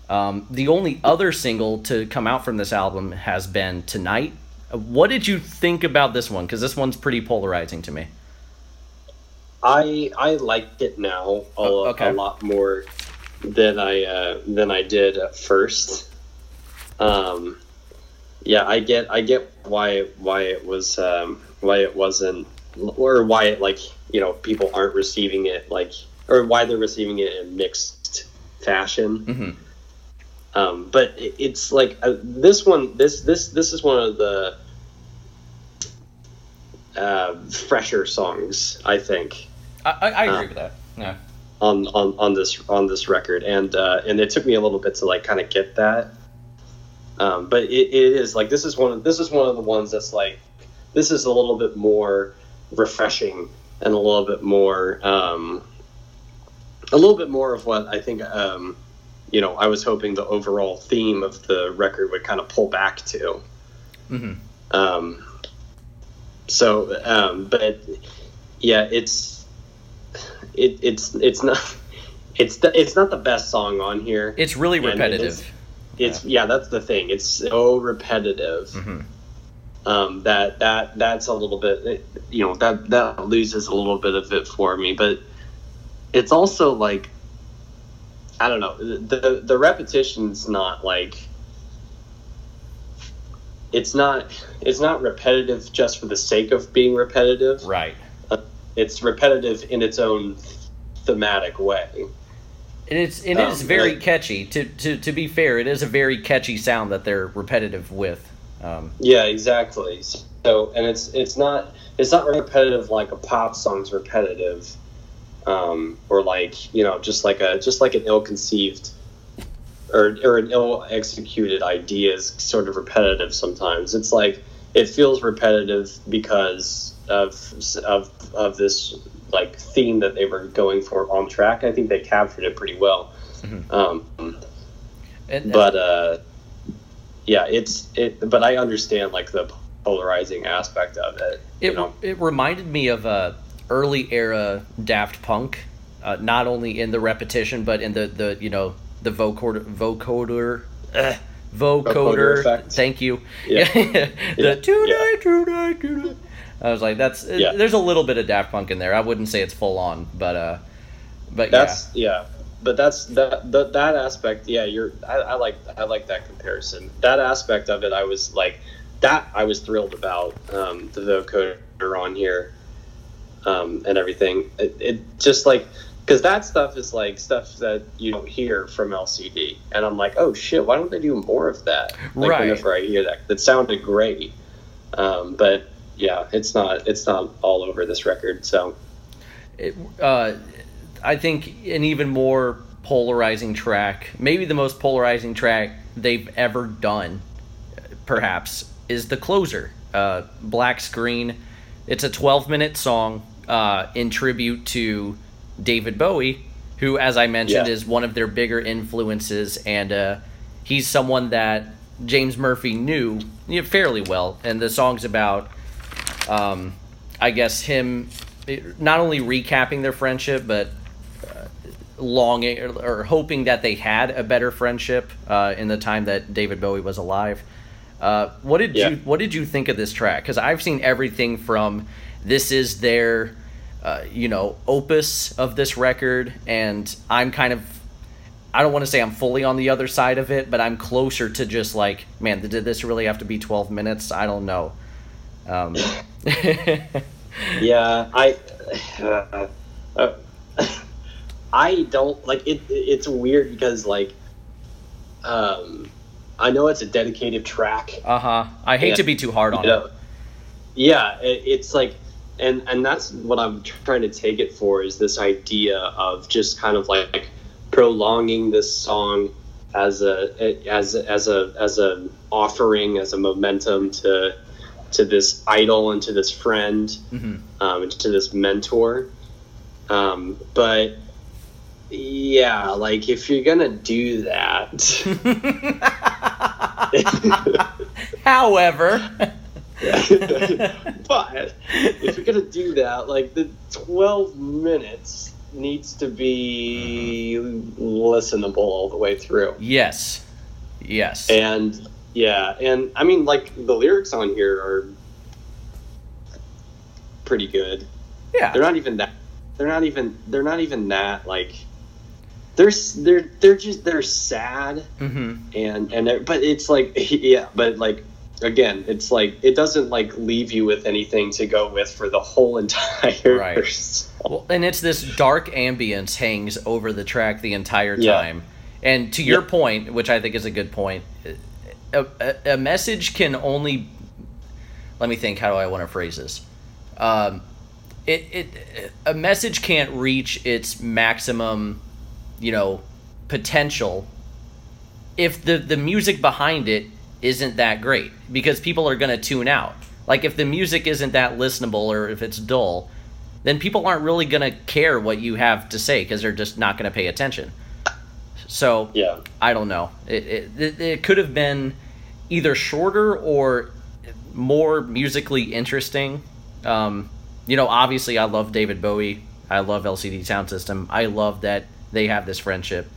Um, the only other single to come out from this album has been Tonight. Uh, What did you think about this one? Because this one's pretty polarizing to me. I I like it now a, Oh, okay. a lot more than I uh, than I did at first. Um, yeah, I get I get why why it was um, why it wasn't or why it like you know people aren't receiving it like or why they're receiving it in mixed fashion. Mhm. Um, but it, it's like uh, this one this this this is one of the uh, fresher songs I think I, I, I agree Uh, with that. Yeah. on, on, on this on this record, and uh, and it took me a little bit to like kind of get that. Um, but it, it is like this is one of this is one of the ones that's like this is a little bit more refreshing and a little bit more um, a little bit more of what I think um, you know I was hoping the overall theme of the record would kind of pull back to. hmm Um, so, um, but yeah, it's it, it's it's not it's the, it's not the best song on here. It's really repetitive. is- It's yeah, that's the thing. It's so repetitive hmm um, that that that's a little bit you know that that loses a little bit of it for me. But it's also like I don't know the the repetition's not like it's not it's not repetitive just for the sake of being repetitive. Right. It's repetitive in its own thematic way. And it's it Um, is very like- catchy. To, to to be fair, it is a very catchy sound that they're repetitive with. Um, Yeah, exactly. So, and it's it's not it's not repetitive like a pop song's repetitive, um, or like you know just like a just like an ill-conceived or or an ill-executed idea is sort of repetitive sometimes. It's like it feels repetitive because of of of this like theme that they were going for on track. I think they captured it pretty well. Mhm. Um, and, but uh yeah it's it but i understand like the polarizing aspect of it It, you know it reminded me of uh, early era Daft Punk, uh, not only in the repetition, but in the, the you know the vocoder vocoder uh, vocoder. Vocoder effect. Thank you. Yeah. the Yeah. tonight, tonight, tonight. I was like, that's Yeah. there's a little bit of Daft Punk in there. I wouldn't say it's full on, but uh, but that's yeah. but that's that that, that aspect yeah you're I, I like i like that comparison that aspect of it i was like that i was thrilled about um the vocoder on here um and everything it, it just like because that stuff is like stuff that you don't hear from LCD, and I'm like, oh shit, why don't they do more of that? Like Right. whenever I hear that, that sounded great, um, but yeah, it's not it's not all over this record. So it, uh, I think an even more polarizing track, maybe the most polarizing track they've ever done, perhaps, is the closer, uh, Black Screen. It's a 12 minute song uh, in tribute to David Bowie, who, as I mentioned, Yeah. is one of their bigger influences, and uh, he's someone that James Murphy knew fairly well. And the song's about, um, I guess, him not only recapping their friendship, but uh, longing or, or hoping that they had a better friendship uh, in the time that David Bowie was alive. Uh, what did Yeah. you What did you think of this track? Because I've seen everything from this is their, uh, you know, opus of this record, and I'm kind of, I don't want to say I'm fully on the other side of it, but I'm closer to just like, man, did this really have to be 12 minutes? I don't know. Um, Yeah, I, uh, uh, I don't like it. It's weird because like, um, I know it's a dedicated track. uh huh. I hate Yeah. to be too hard on You it. yeah, it, it's like, and and that's what I'm trying to take it for is this idea of just kind of like prolonging this song as a as a, as a as a offering as a momentum to to this idol and to this friend hmm um, and to this mentor. Um, but yeah, like if you're gonna do that, However, but if you're gonna do that, like the 12 minutes needs to be listenable all the way through. yes, yes, And yeah, and I mean, like the lyrics on here are pretty good. yeah, they're not even that they're not even they're not even that like they're they're they're just they're sad hmm and and they're, but it's like yeah but like again it's like it doesn't like leave you with anything to go with for the whole entire Right. song. Well, and it's this dark ambience hangs over the track the entire time Yeah. And to your Yeah. point, which I think is a good point, a, a, message can only. Let me think. How do I want to phrase this? Um, it, it a message can't reach its maximum, you know, potential if the the music behind it isn't that great because people are going to tune out. Like if the music isn't that listenable or if it's dull, then people aren't really going to care what you have to say because they're just not going to pay attention. So yeah I don't know. It, it, it, could have been either shorter or more musically interesting. Um, you know, obviously, I love David Bowie. I love LCD Sound System. I love that they have this friendship,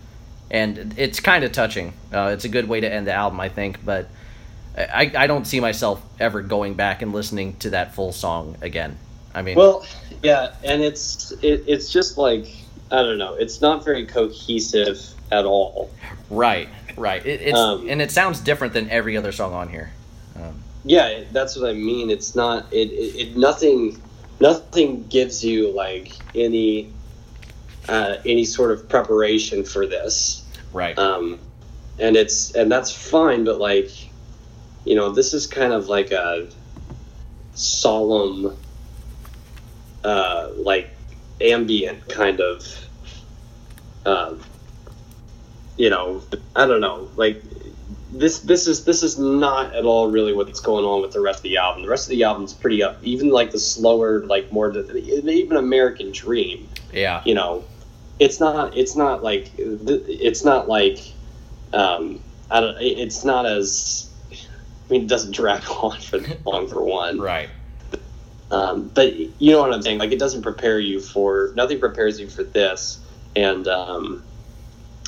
and it's kind of touching. Uh, it's a good way to end the album, I think. But I, I don't see myself ever going back and listening to that full song again. I mean, well yeah and it's it, it's just like i don't know it's not very cohesive at all right, right. It, it's Um, and it sounds different than every other song on here. Um, Yeah, that's what I mean. It's not it, it, it nothing nothing gives you like any uh, any sort of preparation for this. right. Um, and it's and that's fine, but like you know, this is kind of like a solemn uh, like ambient kind of uh, you know, I don't know, like this this is this is not at all really what's going on with the rest of the album. The rest of the album's pretty up. Even like the slower, like more even American Dream. yeah. You know, it's not it's not like it's not like um, I don't. It's not as I mean, it doesn't drag on for long for one. Right. Um, but you know what I'm saying? Like it doesn't prepare you for nothing prepares you for this, and um,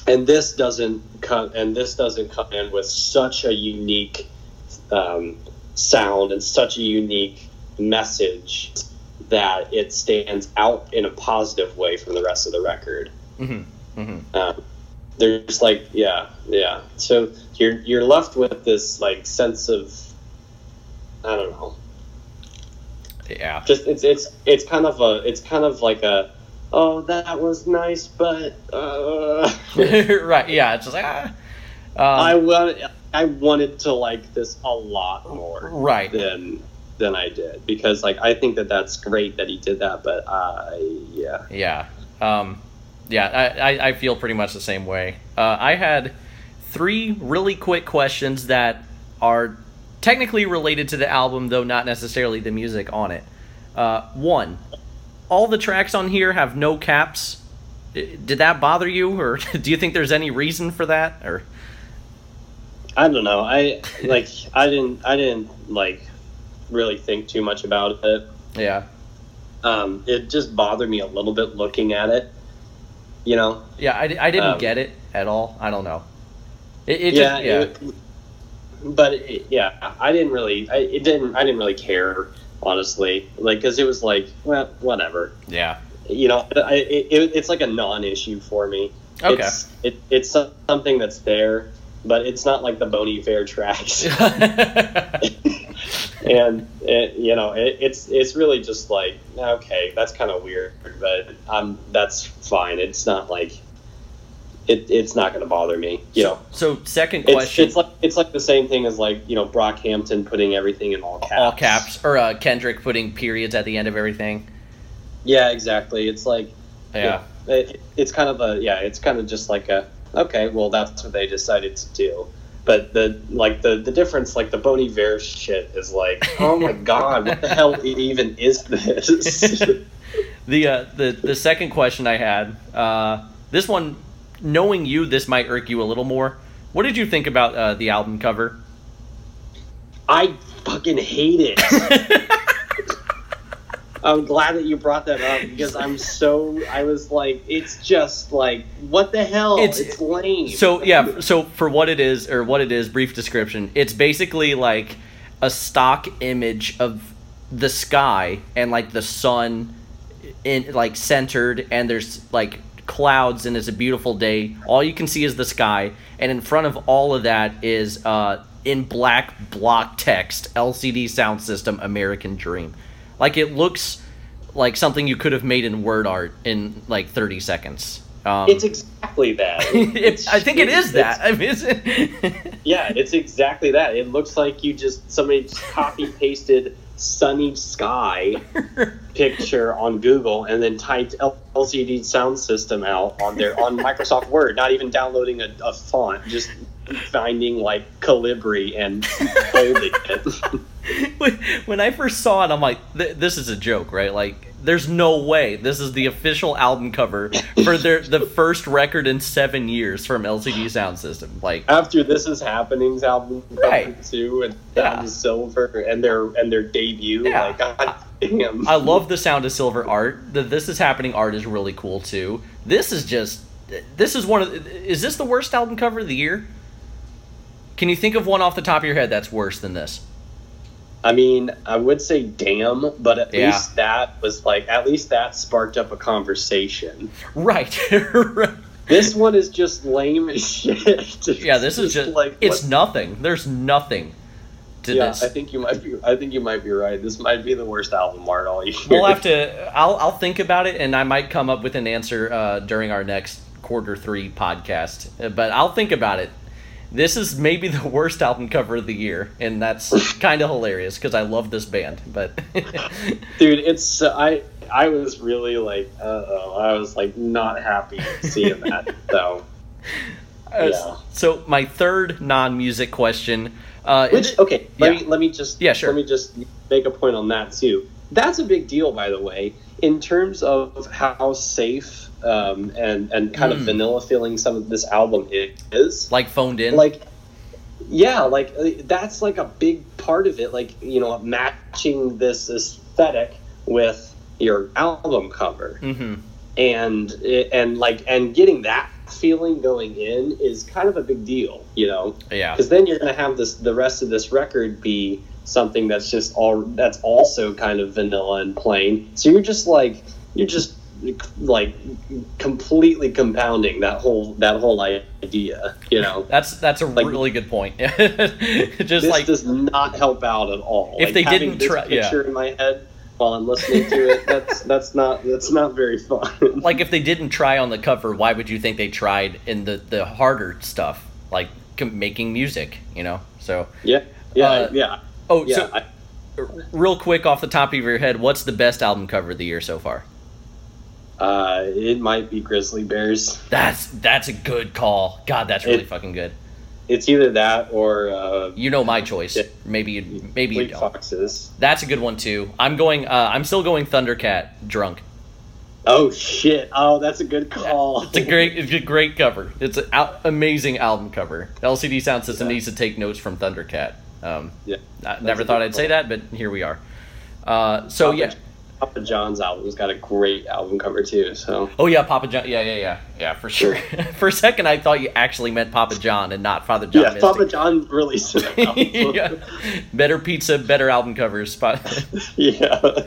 and this doesn't come and this doesn't come in with such a unique um, sound and such a unique message that it stands out in a positive way from the rest of the record. hmm hmm Um, there's like yeah yeah so you're you're left with this like sense of I don't know Yeah. just it's it's it's kind of a it's kind of like a oh that was nice but uh, right. Yeah. It's just like ah. Um, I wanted I wanted to like this a lot more right. than than I did because like I think that that's great that he did that but I yeah Yeah. Um, yeah, I, I, I feel pretty much the same way. Uh, I had three really quick questions that are technically related to the album, though not necessarily the music on it. Uh, one, all the tracks on here have no caps did that bother you, or do you think there's any reason for that, or? I don't know. I like. I didn't. I didn't like really think too much about it. Yeah. Um, it just bothered me a little bit looking at it. You know. Yeah, I, I didn't Um, get it at all. I don't know. It, it yeah. just, yeah. it- but it, yeah, I didn't really. I, it didn't. I didn't really care honestly. Like, because it was like, well, whatever. yeah. You know, I, it, it, it's like a non-issue for me. Okay. It's, it, it's something that's there, but it's not like the Bon Iver tracks. and it, you know it, it's it's really just like okay that's kind of weird but um that's fine it's not like it, it's not going to bother me you know so second question. it's like it's like the same thing as like you know Brockhampton putting everything in all caps all caps or uh, Kendrick putting periods at the end of everything. yeah exactly it's like Yeah. it, it's kind of a yeah it's kind of just like a okay well that's what they decided to do but the like the the difference like the Bon Iver shit is like oh my god what the hell even is this The uh, the the second question I had, uh, this one, knowing you, this might irk you a little more. What did you think about uh, the album cover? I fucking hate it. I'm glad that you brought that up because I'm so I was like it's just like what the hell It's- it's, lame. So yeah, so for what it is or what it is, brief description. It's basically like a stock image of the sky and like the sun in like centered and there's like clouds and it's a beautiful day. All you can see is the sky and in front of all of that is uh in black block text LCD sound system American Dream. Like it looks like something you could have made in word art in like 30 seconds. Um, it's exactly that. it, I think it it's- that. I mean, it's, Yeah, it's exactly that. It looks like you just somebody just copy pasted sunny sky picture on Google and then typed LCD sound system out on their on Microsoft Word, not even downloading a, a font, just finding like Calibri and folding it. when when I first saw it, I'm like, this is a joke, right? Like, there's no way this is the official album cover for their the first record in seven years from LCD Sound System. Like, After this is happening's album cover Right. too, and Yeah. Sound of Silver and their and their debut, Yeah. like god damn. I love the Sound of Silver art. The This Is Happening art is really cool too. This is just, this is one of. Is this the worst album cover of the year? Can you think of one off the top of your head that's worse than this? I mean, I would say damn, but at Yeah. least that was like at least that sparked up a conversation. Right. This one is just lame as shit. Yeah, this is just like it's what- nothing. There's nothing to yeah. this. I think you might be. I think you might be right. This might be the worst album art all year. we'll have to. I'll I'll think about it, and I might come up with an answer uh, during our next quarter three podcast. But I'll think about it. This is maybe the worst album cover of the year, and that's kind of hilarious because I love this band. But dude. It's uh, I. I was really like, uh oh. I was like not happy seeing that. So, Uh, Yeah. so my third non-music question. Uh, which it- okay. Let yeah. me let me just Yeah, sure. Let me just make a point on that too. That's a big deal, by the way, in terms of how safe um, and and kind of Mm. vanilla feeling some of this album is. like phoned in. like yeah like uh, that's like a big part of it like you know matching this aesthetic with your album cover hmm and and like and getting that feeling going in is kind of a big deal you know Yeah. because then you're going to have this the rest of this record be something that's just all that's also kind of vanilla and plain so you're just like you're just like completely compounding that whole that whole idea you know That's that's a Like- really good point. Just this like does not help out at all. If Like, they didn't this try- yeah. picture in my head while I'm listening to it, that's that's not that's not very fun. like if they didn't try on the cover, why would you think they tried in the the harder stuff, like making music? You know. So, yeah, yeah, Uh, yeah, oh, yeah. so I, real quick off the top of your head, what's the best album cover of the year so far? Uh, it might be Grizzly Bears. That's that's a good call. God, that's really It- fucking good. It's either that or uh, You know my choice. Yeah. Maybe you maybe you don't. Foxes. That's a good one too. I'm going. Uh, I'm still going Thundercat drunk. Oh shit! Oh, that's a good call. It's a great, it's a great cover. It's an al- amazing album cover. LCD Sound System Yeah. needs to take notes from Thundercat. Um, yeah. I never thought I'd say that, but here we are. Uh, so yeah, Papa John's album's got a great album cover too. So oh yeah, Papa John. Yeah, yeah, yeah, yeah, for sure. for a second, I thought you actually meant Papa John and not Father John. yeah. Papa John released an album. yeah. Better pizza, better album covers. Yeah.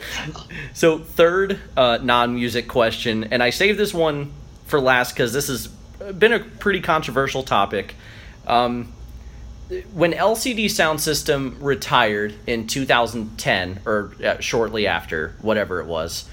So third uh, non-music question, and I saved this one for last because this has been a pretty controversial topic. Um, when LCD Sound System retired in 2010, or uh, shortly after, whatever it was,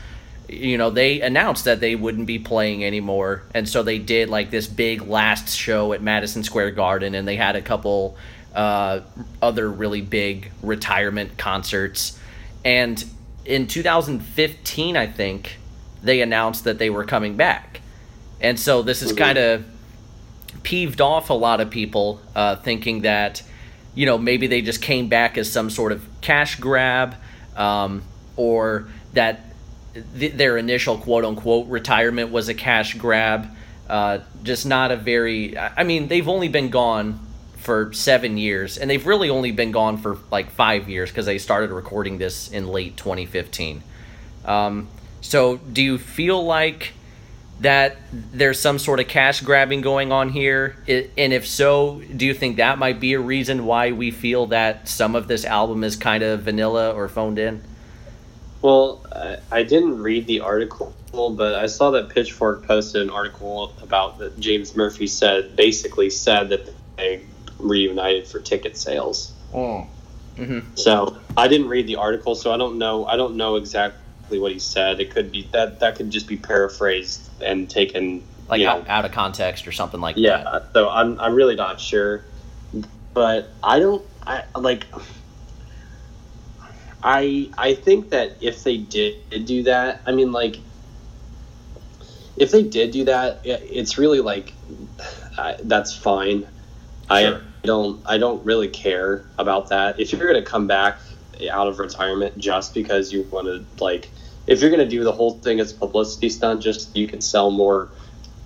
you know, they announced that they wouldn't be playing anymore, and so they did like this big last show at Madison Square Garden, and they had a couple uh, other really big retirement concerts, and in 2015, I think they announced that they were coming back, and so this is Mhm. kind of peeved off a lot of people, uh, thinking that you know maybe they just came back as some sort of cash grab, um, or that th- their initial quote unquote retirement was a cash grab. Uh, just not a very. I mean, they've only been gone for seven years, and they've really only been gone for like five years because they started recording this in late 2015. Um, so, do you feel like that there's some sort of cash grabbing going on here? And if so, do you think that might be a reason why we feel that some of this album is kind of vanilla or phoned in? Well, I, I didn't read the article, but I saw that Pitchfork posted an article about that James Murphy said basically said that they reunited for ticket sales. Oh. hmm So I didn't read the article, so I don't know. I don't know exactly what he said. It could be that that could just be paraphrased and taken. Like you know, out, out of context or something like that. yeah. So I'm I'm really not sure, but I don't. I like. I I think that if they did do that, I mean, like, if they did do that, it's really like, I, that's fine. Sure. I don't I don't really care about that. If you're gonna come back out of retirement just because you want to like, if you're gonna do the whole thing as a publicity stunt, just you can sell more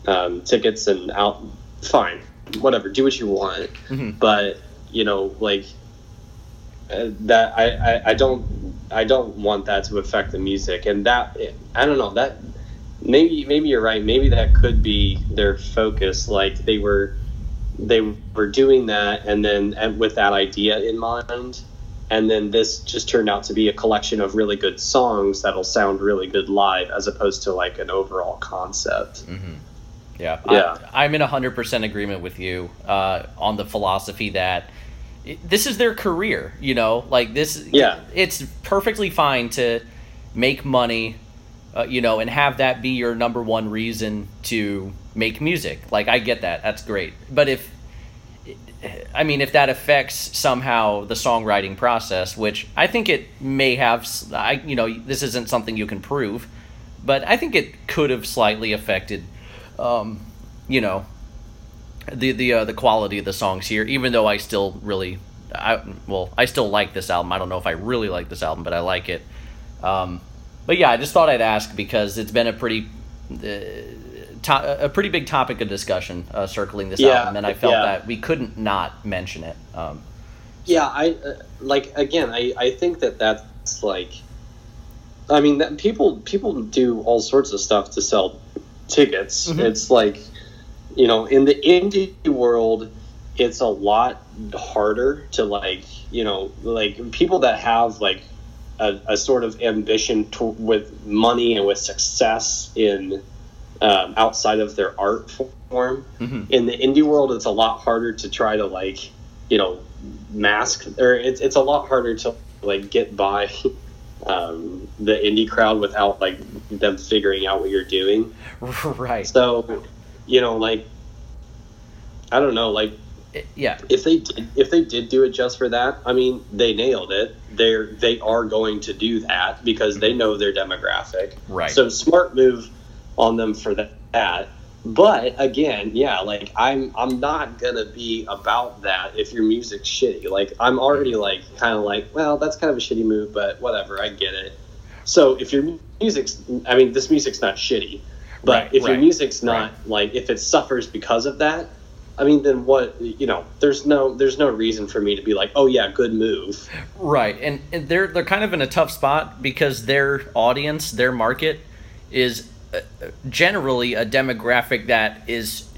um, tickets and out, fine, whatever, do what you want. Mhm. But you know, like uh, that, I, I I don't I don't want that to affect the music, and that I don't know that maybe maybe you're right. Maybe that could be their focus. Like they were they were doing that, and then and with that idea in mind, and then this just turned out to be a collection of really good songs that'll sound really good live, as opposed to like an overall concept. hmm Yeah, Yeah. I, I'm in hundred percent agreement with you uh, on the philosophy that this is their career. You know, like this. Yeah. it's perfectly fine to make money, uh, you know, and have that be your number one reason to make music. Like I get that, that's great. But if I mean, if that affects somehow the songwriting process, which I think it may have, I you know, this isn't something you can prove, but I think it could have slightly affected, um, you know, the the uh, the quality of the songs here. Even though I still really, I well, I still like this album. I don't know if I really like this album, but I like it. Um, but yeah, I just thought I'd ask because it's been a pretty. Uh, to- a pretty big topic of discussion uh, circling this Yeah, album, and I felt yeah. that we couldn't not mention it. Um, Yeah, I uh, like again. I I think that that's like, I mean, that people people do all sorts of stuff to sell tickets. Mhm. It's like, you know, in the indie world, it's a lot harder to like, you know, like people that have like a, a sort of ambition to, with money and with success in um, outside of their art form mhm. in the indie world it's a lot harder to try to like you know mask or it's, it's a lot harder to like get by um, the indie crowd without like them figuring out what you're doing right. so you know like i don't know like It- yeah. if they did if they did do it just for that i mean they nailed it they're they are going to do that because they know their demographic Right. so smart move on them for that but again yeah like i'm i'm not gonna be about that if your music's shitty like i'm already like kind of like well that's kind of a shitty move but whatever i get it So if your music's, I mean, this music's not shitty, but Right, if your music's not like, if it suffers because of that, I mean, then what? You know, there's no, there's no reason for me to be like, oh yeah, good move. Right, and, and they're they're kind of in a tough spot because their audience, their market, is generally a demographic that is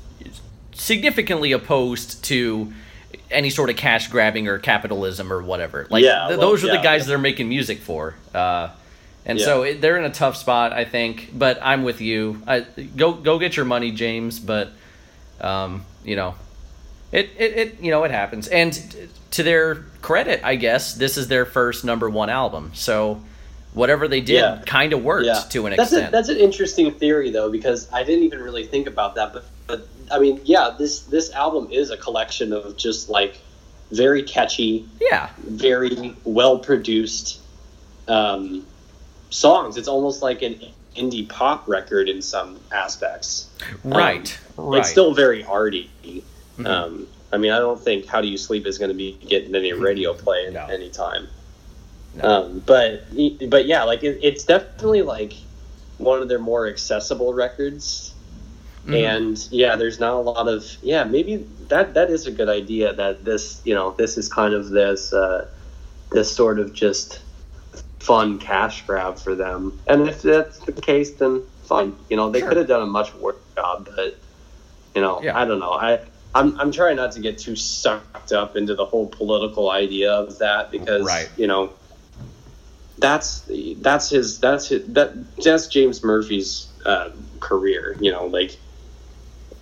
significantly opposed to any sort of cash grabbing or capitalism or whatever. Like Yeah, th- well, those are the yeah. guys they're making music for. Uh, and Yeah. so it, they're in a tough spot, I think. But I'm with you. I, go go get your money, James. But um, you know, it, it, it you know it happens. And to their credit, I guess this is their first number one album. So whatever they did Yeah. kind of worked Yeah, to an that's extent. A, that's an interesting theory though, because I didn't even really think about that. But, but I mean, yeah, this this album is a collection of just like very catchy, yeah, very well produced um, songs. It's almost like an indie pop record in some aspects. right, right. It's still very arty. Mhm. Um, I mean, I don't think "How Do You Sleep" is going to be getting any radio play No. anytime. No. Um, but but yeah, like it, it's definitely like one of their more accessible records. Mhm. And yeah, there's not a lot of yeah. Maybe that that is a good idea. That this you know this is kind of this uh, this sort of just fun cash grab for them. And if that's the case, then fine. You know, they Sure. could have done a much worse job, but you know, Yeah. I don't know. I I'm I'm trying not to get too sucked up into the whole political idea of that because Right. you know that's that's his that's his that that's James Murphy's uh, career. You know, like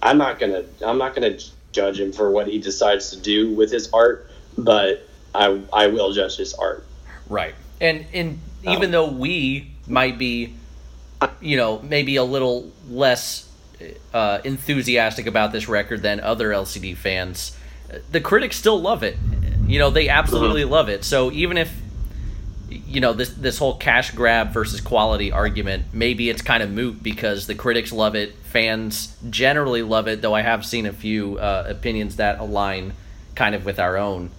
I'm not gonna I'm not gonna judge him for what he decides to do with his art, but I I will judge his art. Right. And and Oh. even though we might be you know, maybe a little less uh, enthusiastic about this record than other LCD fans, the critics still love it. You know, they absolutely love it. So even if you know this this whole cash grab versus quality argument, maybe it's kind of moot because the critics love it, fans generally love it. Though I have seen a few uh, opinions that align kind of with our own.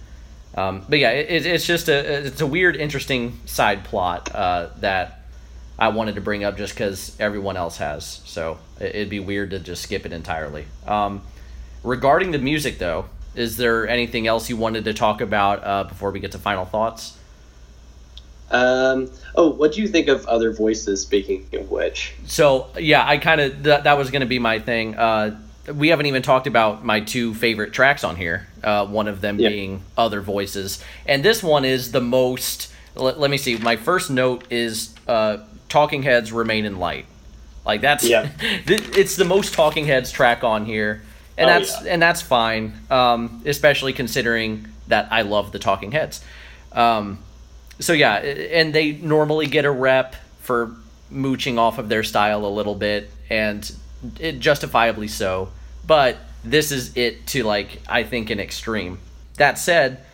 Um, but yeah, it, it's just a it's a weird, interesting side plot uh, that I wanted to bring up just because everyone else has. So it, it'd be weird to just skip it entirely. Um, regarding the music, though, is there anything else you wanted to talk about uh, before we get to final thoughts? Um, oh, what do you think of other voices? Speaking of which, So yeah, I kind of that, that was going to be my thing. Uh, we haven't even talked about my two favorite tracks on here. Uh, one of them Yeah. being "Other Voices," and this one is the most. Let, let me see. My first note is uh, "Talking Heads Remain in Light." Like that's Yeah. th- it's the most Talking Heads track on here, and Oh, that's yeah. and that's fine. Um, especially considering that I love the Talking Heads. Um, so yeah, and they normally get a rep for mooching off of their style a little bit, and it justifiably so. But this is it to like I think an extreme. That said,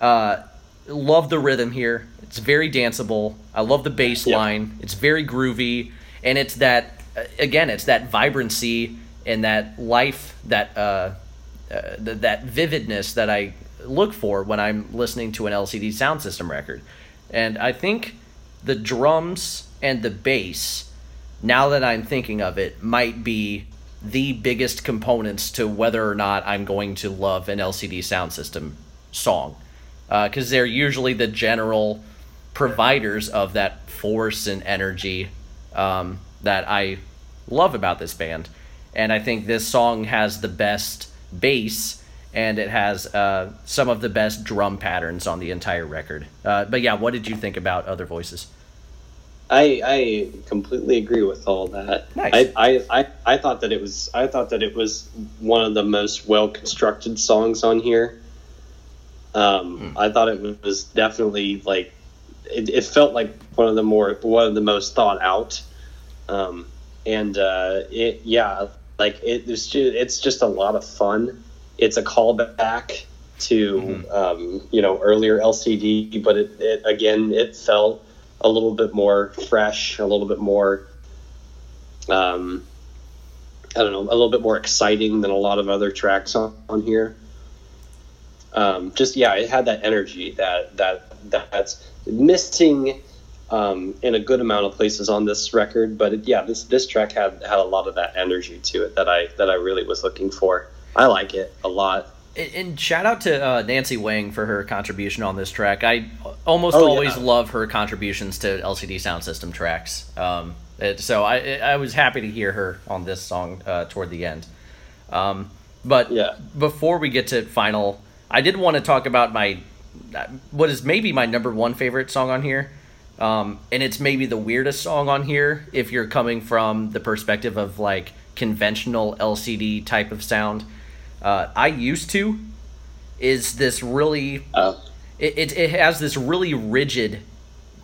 uh, love the rhythm here. It's very danceable. I love the bass Yep. line. It's very groovy, and it's that uh, again, it's that vibrancy and that life, that uh, uh, th- that vividness that I look for when I'm listening to an LCD sound system record. And I think the drums and the bass, now that I'm thinking of it, might be the biggest components to whether or not I'm going to love an LCD sound system song. Because they're usually the general providers of that force and energy um, that I love about this band. And I think this song has the best bass and it has uh, some of the best drum patterns on the entire record. Uh, but yeah, what did you think about Other Voices? I I completely agree with all that. Nice. I, I, I, I thought that it was I thought that it was one of the most well constructed songs on here. Um, Hmm. I thought it was definitely like it, it felt like one of the more one of the most thought out. Um, and uh, it yeah like it, it's just, it's just a lot of fun. It's a callback to Mhm. um, you know earlier LCD, but it, it again it felt a little bit more fresh, a little bit more um, I don't know, a little bit more exciting than a lot of other tracks on, on here. Um, just yeah, it had that energy that that that's missing um, in a good amount of places on this record. But it, yeah, this this track had had a lot of that energy to it that I that I really was looking for. I like it a lot. And shout out to uh, Nancy Whang for her contribution on this track. I almost Oh, always yeah. love her contributions to LCD Sound System tracks. Um, it, so I I was happy to hear her on this song uh, toward the end. Um, but Yeah. before we get to final, I did want to talk about my what is maybe my number one favorite song on here. Um, and it's maybe the weirdest song on here if you're coming from the perspective of like conventional LCD type of sound. Uh, I used to is this really Uh, it, it, it has this really rigid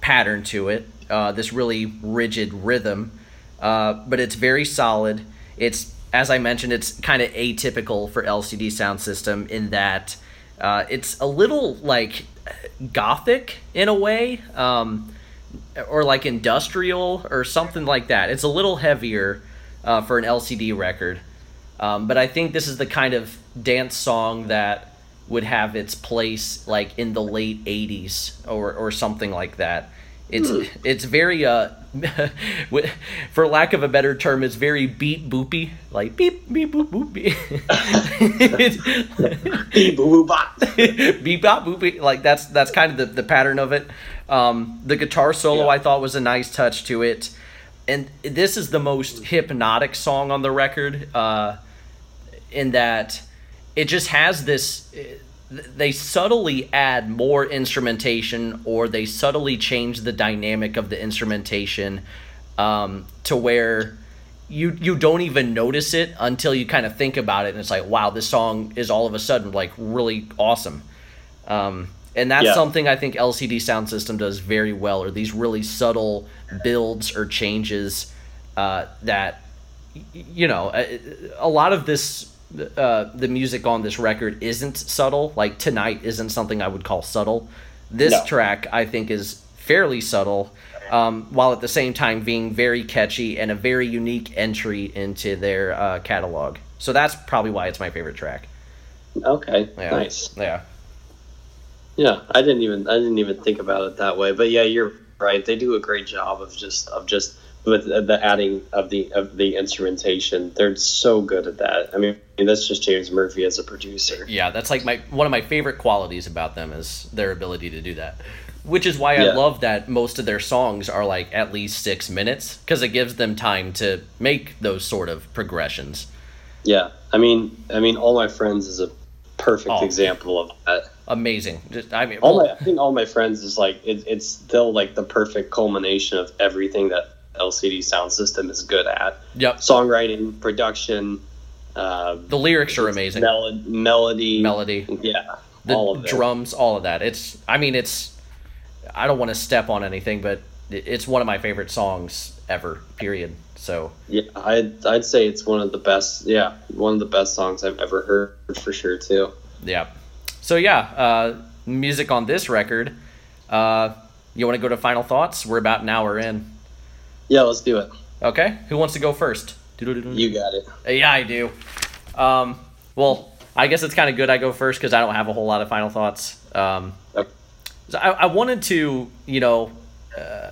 pattern to it, uh, this really rigid rhythm, uh, but it's very solid. It's, as I mentioned, it's kind of atypical for LCD sound system in that uh, it's a little like gothic in a way, um, or like industrial or something like that. It's a little heavier uh, for an LCD record. Um, but I think this is the kind of dance song that would have its place like in the late 80s or, or something like that. It's it's very uh for lack of a better term it's very beat boopy like beep beep boop boop beep. beep, boo, bop. beep bop boop beep. like that's that's kind of the, the pattern of it um the guitar solo Yeah. i thought was a nice touch to it and this is the most hypnotic song on the record uh in that it just has this they subtly add more instrumentation or they subtly change the dynamic of the instrumentation um, to where you you don't even notice it until you kind of think about it and it's like wow this song is all of a sudden like really awesome um, and that's Yeah. something I think LCD Sound System does very well, are these really subtle builds or changes uh, that, you know, a, a lot of this, uh, the music on this record isn't subtle. Like Tonight isn't something I would call subtle. This No. track, I think, is fairly subtle, um, while at the same time being very catchy and a very unique entry into their uh, catalog. So that's probably why it's my favorite track. Okay, Yeah. nice. Yeah. Yeah, I didn't even I didn't even think about it that way. But yeah, you're right. They do a great job of just of just with the adding of the of the instrumentation. They're so good at that. I mean, that's just James Murphy as a producer. Yeah, that's like my one of my favorite qualities about them is their ability to do that. Which is why I love that most of their songs are like at least six minutes because it gives them time to make those sort of progressions. Yeah, I mean, I mean, all my friends is a perfect Oh. example of that. Amazing. Just I mean, All well, my, I think all my friends is like it, it's still like the perfect culmination of everything that LCD Sound System is good at: yep. songwriting, production, uh, The lyrics are amazing. mel- melody, Melody, yeah, the all of it. drums, all of that. It's I mean, it's I don't want to step on anything, but it's one of my favorite songs ever. Period. So Yeah, I'd I'd say it's one of the best. Yeah, one of the best songs I've ever heard for sure too. Yeah. So yeah, uh, music on this record. Uh, you want to go to final thoughts? We're about an hour in. Yeah, let's do it. Okay. Who wants to go first? You got it. Yeah, I do. Um, well, I guess it's kind of good I go first because I don't have a whole lot of final thoughts. Um, Okay. so I, I wanted to, you know, uh,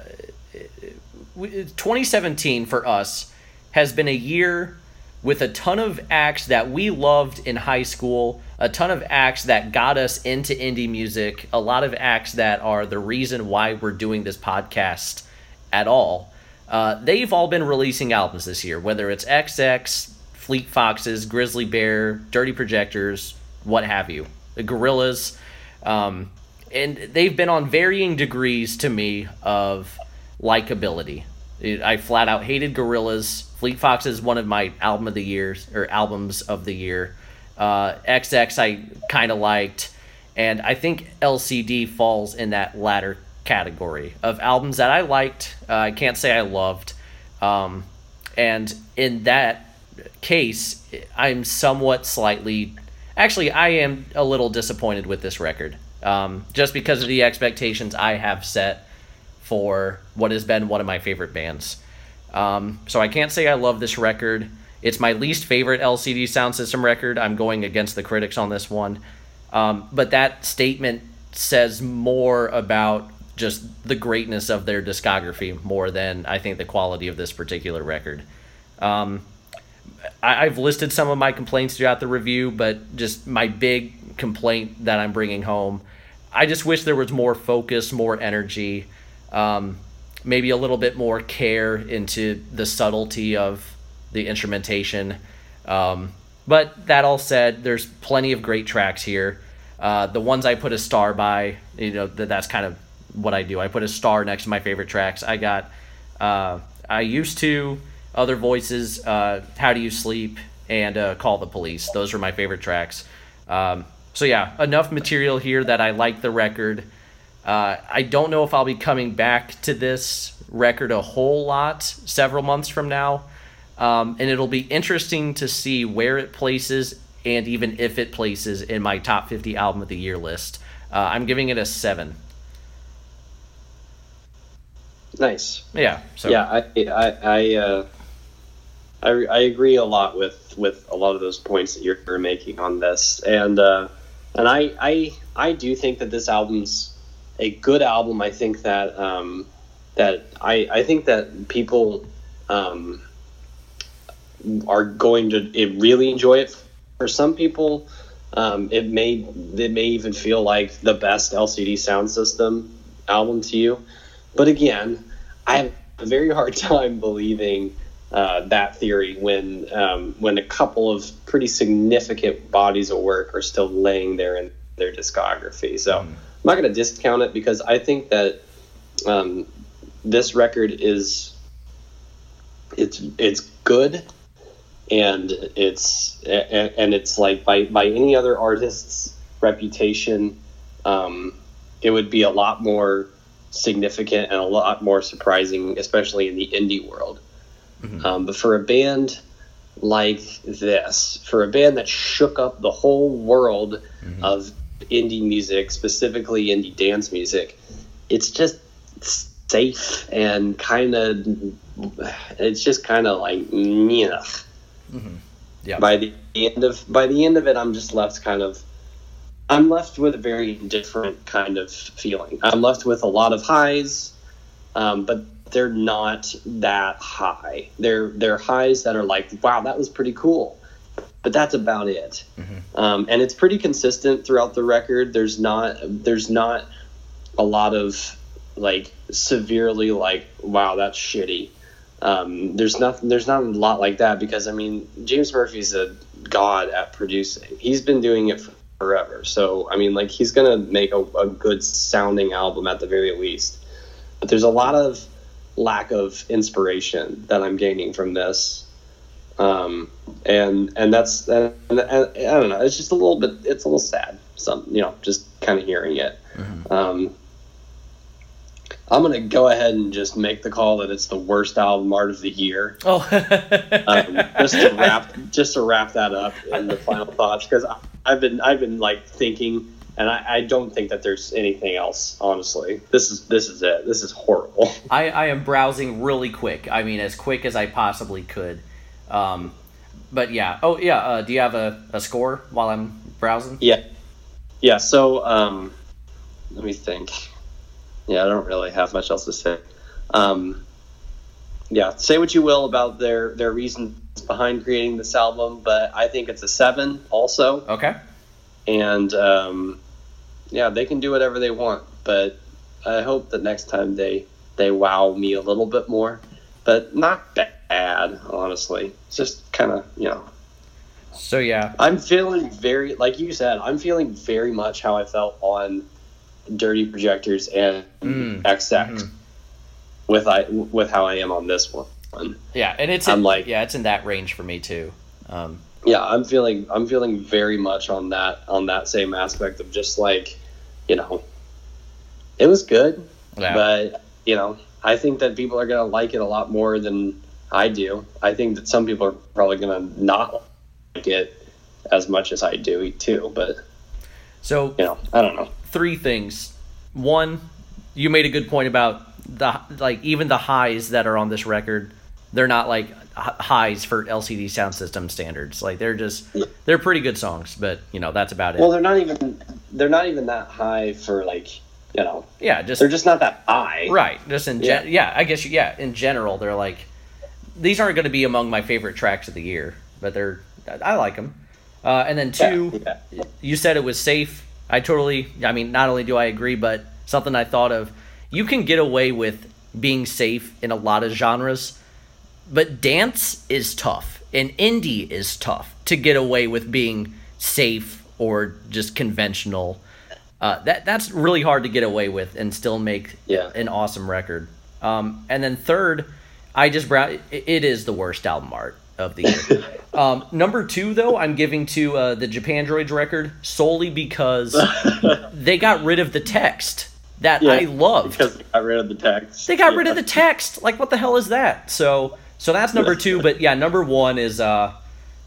2017 for us has been a year with a ton of acts that we loved in high school, a ton of acts that got us into indie music, a lot of acts that are the reason why we're doing this podcast at all. Uh, they've all been releasing albums this year, whether it's XX, Fleet Foxes, Grizzly Bear, Dirty Projectors, what have you, the Gorillaz. Um, and they've been on varying degrees to me of likability. I flat out hated Gorillaz. Fleet Fox is one of my album of the years or albums of the year. Uh, XX I kind of liked, and I think LCD falls in that latter category of albums that I liked. Uh, I can't say I loved, um, and in that case, I'm somewhat slightly. Actually, I am a little disappointed with this record, um, just because of the expectations I have set for what has been one of my favorite bands. Um, so I can't say I love this record. It's my least favorite LCD Sound System record. I'm going against the critics on this one. Um, but that statement says more about just the greatness of their discography more than I think the quality of this particular record. Um, I, I've listed some of my complaints throughout the review, but just my big complaint that I'm bringing home. I just wish there was more focus, more energy, um, maybe a little bit more care into the subtlety of the instrumentation. Um, but that all said, there's plenty of great tracks here. Uh, the ones I put a star by, you know, that that's kind of what I do. I put a star next to my favorite tracks. I got, uh, I used to, other voices, uh, How Do You Sleep, and uh, Call the Police. Those are my favorite tracks. Um, so yeah, enough material here that I like the record. Uh, I don't know if I'll be coming back to this record a whole lot several months from now. Um, and it'll be interesting to see where it places and even if it places in my top 50 album of the year list. Uh, I'm giving it a seven. Nice. Yeah. So. Yeah, I I I, uh, I, I agree a lot with with a lot of those points that you're making on this, and uh, and I I I do think that this album's a good album. I think that um, that I I think that people um, are going to really enjoy it. For some people, um, it may it may even feel like the best LCD Soundsystem album to you. But again, I have a very hard time believing uh, that theory when um, when a couple of pretty significant bodies of work are still laying there in their discography. So mm. I'm not going to discount it because I think that um, this record is it's it's good and it's and it's like by by any other artist's reputation um, it would be a lot more significant and a lot more surprising especially in the indie world mm-hmm. um, but for a band like this for a band that shook up the whole world mm-hmm. of indie music specifically indie dance music it's just safe and kind of it's just kind of like yeah Mm-hmm. Yeah. By the end of by the end of it, I'm just left kind of. I'm left with a very different kind of feeling. I'm left with a lot of highs, um, but they're not that high. They're they're highs that are like, wow, that was pretty cool, but that's about it. Mm-hmm. Um, and it's pretty consistent throughout the record. There's not there's not a lot of like severely like, wow, that's shitty. Um, there's nothing. There's not a lot like that because I mean, James Murphy's a god at producing. He's been doing it forever. So I mean, like he's gonna make a, a good sounding album at the very least. But there's a lot of lack of inspiration that I'm gaining from this. Um, and and that's and, and, and, I don't know. It's just a little bit. It's a little sad. Some you know, just kind of hearing it. Mm-hmm. Um, I'm gonna go ahead and just make the call that it's the worst album art of the year. Oh, um, just to wrap, just to wrap that up in the final thoughts, because I've been I've been like thinking, and I, I, don't think that there's anything else. Honestly, this is this is it. This is horrible. I, I am browsing really quick. I mean, as quick as I possibly could. Um, but yeah. Oh yeah. Uh, do you have a, a score while I'm browsing? Yeah. Yeah. So um, let me think yeah, I don't really have much else to say. Um, yeah, say what you will about their their reasons behind creating this album, but I think it's a seven also. Okay. And um, yeah, they can do whatever they want, but I hope that next time they they wow me a little bit more, but not bad, honestly. It's just kind of you know. So yeah, I'm feeling very like you said. I'm feeling very much how I felt on dirty projectors and mm. XX mm-hmm. with I with how I am on this one. Yeah, and it's I'm in, like yeah, it's in that range for me too. Um, yeah, I'm feeling I'm feeling very much on that on that same aspect of just like, you know, it was good, yeah. but you know, I think that people are gonna like it a lot more than I do. I think that some people are probably gonna not like it as much as I do too, but so you know, I don't know three things. One, you made a good point about the like even the highs that are on this record, they're not like highs for LCD Soundsystem standards. Like they're just they're pretty good songs, but you know that's about it. Well, they're not even they're not even that high for like you know, Yeah, just they're just not that high. right. Just in gen- Yeah. yeah. I guess yeah. In general, they're like these aren't going to be among my favorite tracks of the year, but they're I like them. Uh, and then two, yeah. you said it was safe. I totally. I mean, not only do I agree, but something I thought of. You can get away with being safe in a lot of genres, but dance is tough, and indie is tough to get away with being safe or just conventional. Uh, that that's really hard to get away with and still make Yeah. an awesome record. Um, and then third, I just brought it is the worst album art of the year. um, number two, though, I'm giving to uh, the Japandroids record solely because they got rid of the text that I loved. because they got rid of the text. They got Yeah. rid of the text. Like, what the hell is that? So, so that's number two. But yeah, number one is uh,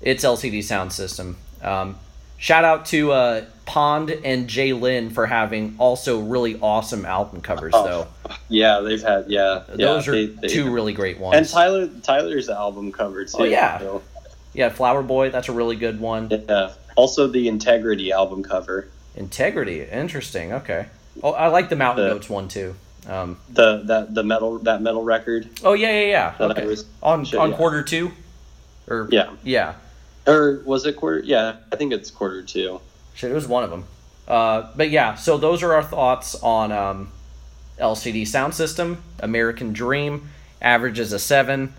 it's LCD Soundsystem. Um, shout out to uh, Pond and Jlin for having also really awesome album covers, Oh, though. Yeah, they've had yeah. yeah, Those are they- they- two really great ones. And Tyler Tyler's album cover too. Oh, yeah. so, yeah, Flower Boy, that's a really good one. yeah. Also the Integrity album cover. Integrity, interesting. Okay. Oh, I like the Mountain The- Goats one too. Um, The that the metal that metal record. oh yeah, yeah, yeah. That Okay. was- on shit, on yeah. quarter two, or Yeah. yeah. Or was it quarter? Yeah, I think it's quarter two. Shit, it was one of them. Uh, but yeah, so those are our thoughts on um, LCD Soundsystem. American Dream averages a seven.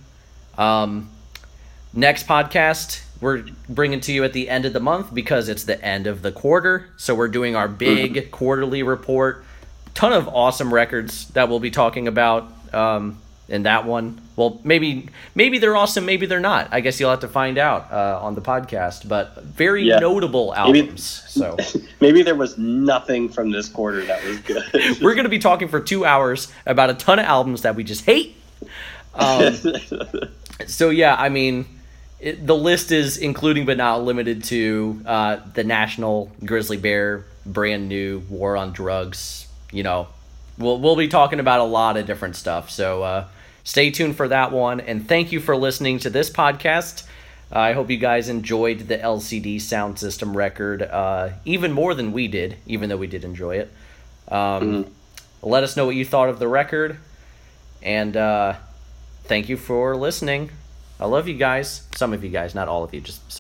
Um, next podcast we're bringing to you at the end of the month because it's the end of the quarter. So we're doing our big quarterly report. Ton of awesome records that we'll be talking about um, in that one. Well, maybe maybe they're awesome, maybe they're not. I guess you'll have to find out uh, on the podcast. But very Yeah. notable Maybe- albums. So. Maybe there was nothing from this quarter that was good. We're going to be talking for two hours about a ton of albums that we just hate. Um, so yeah, I mean, it, the list is including but not limited to uh, the National Grizzly Bear, brand new War on Drugs. You know, we'll we'll be talking about a lot of different stuff. So uh, stay tuned for that one, and thank you for listening to this podcast. I hope you guys enjoyed the LCD Soundsystem record uh, even more than we did, even though we did enjoy it. Um, Let us know what you thought of the record. And uh, thank you for listening. I love you guys. Some of you guys, not all of you, just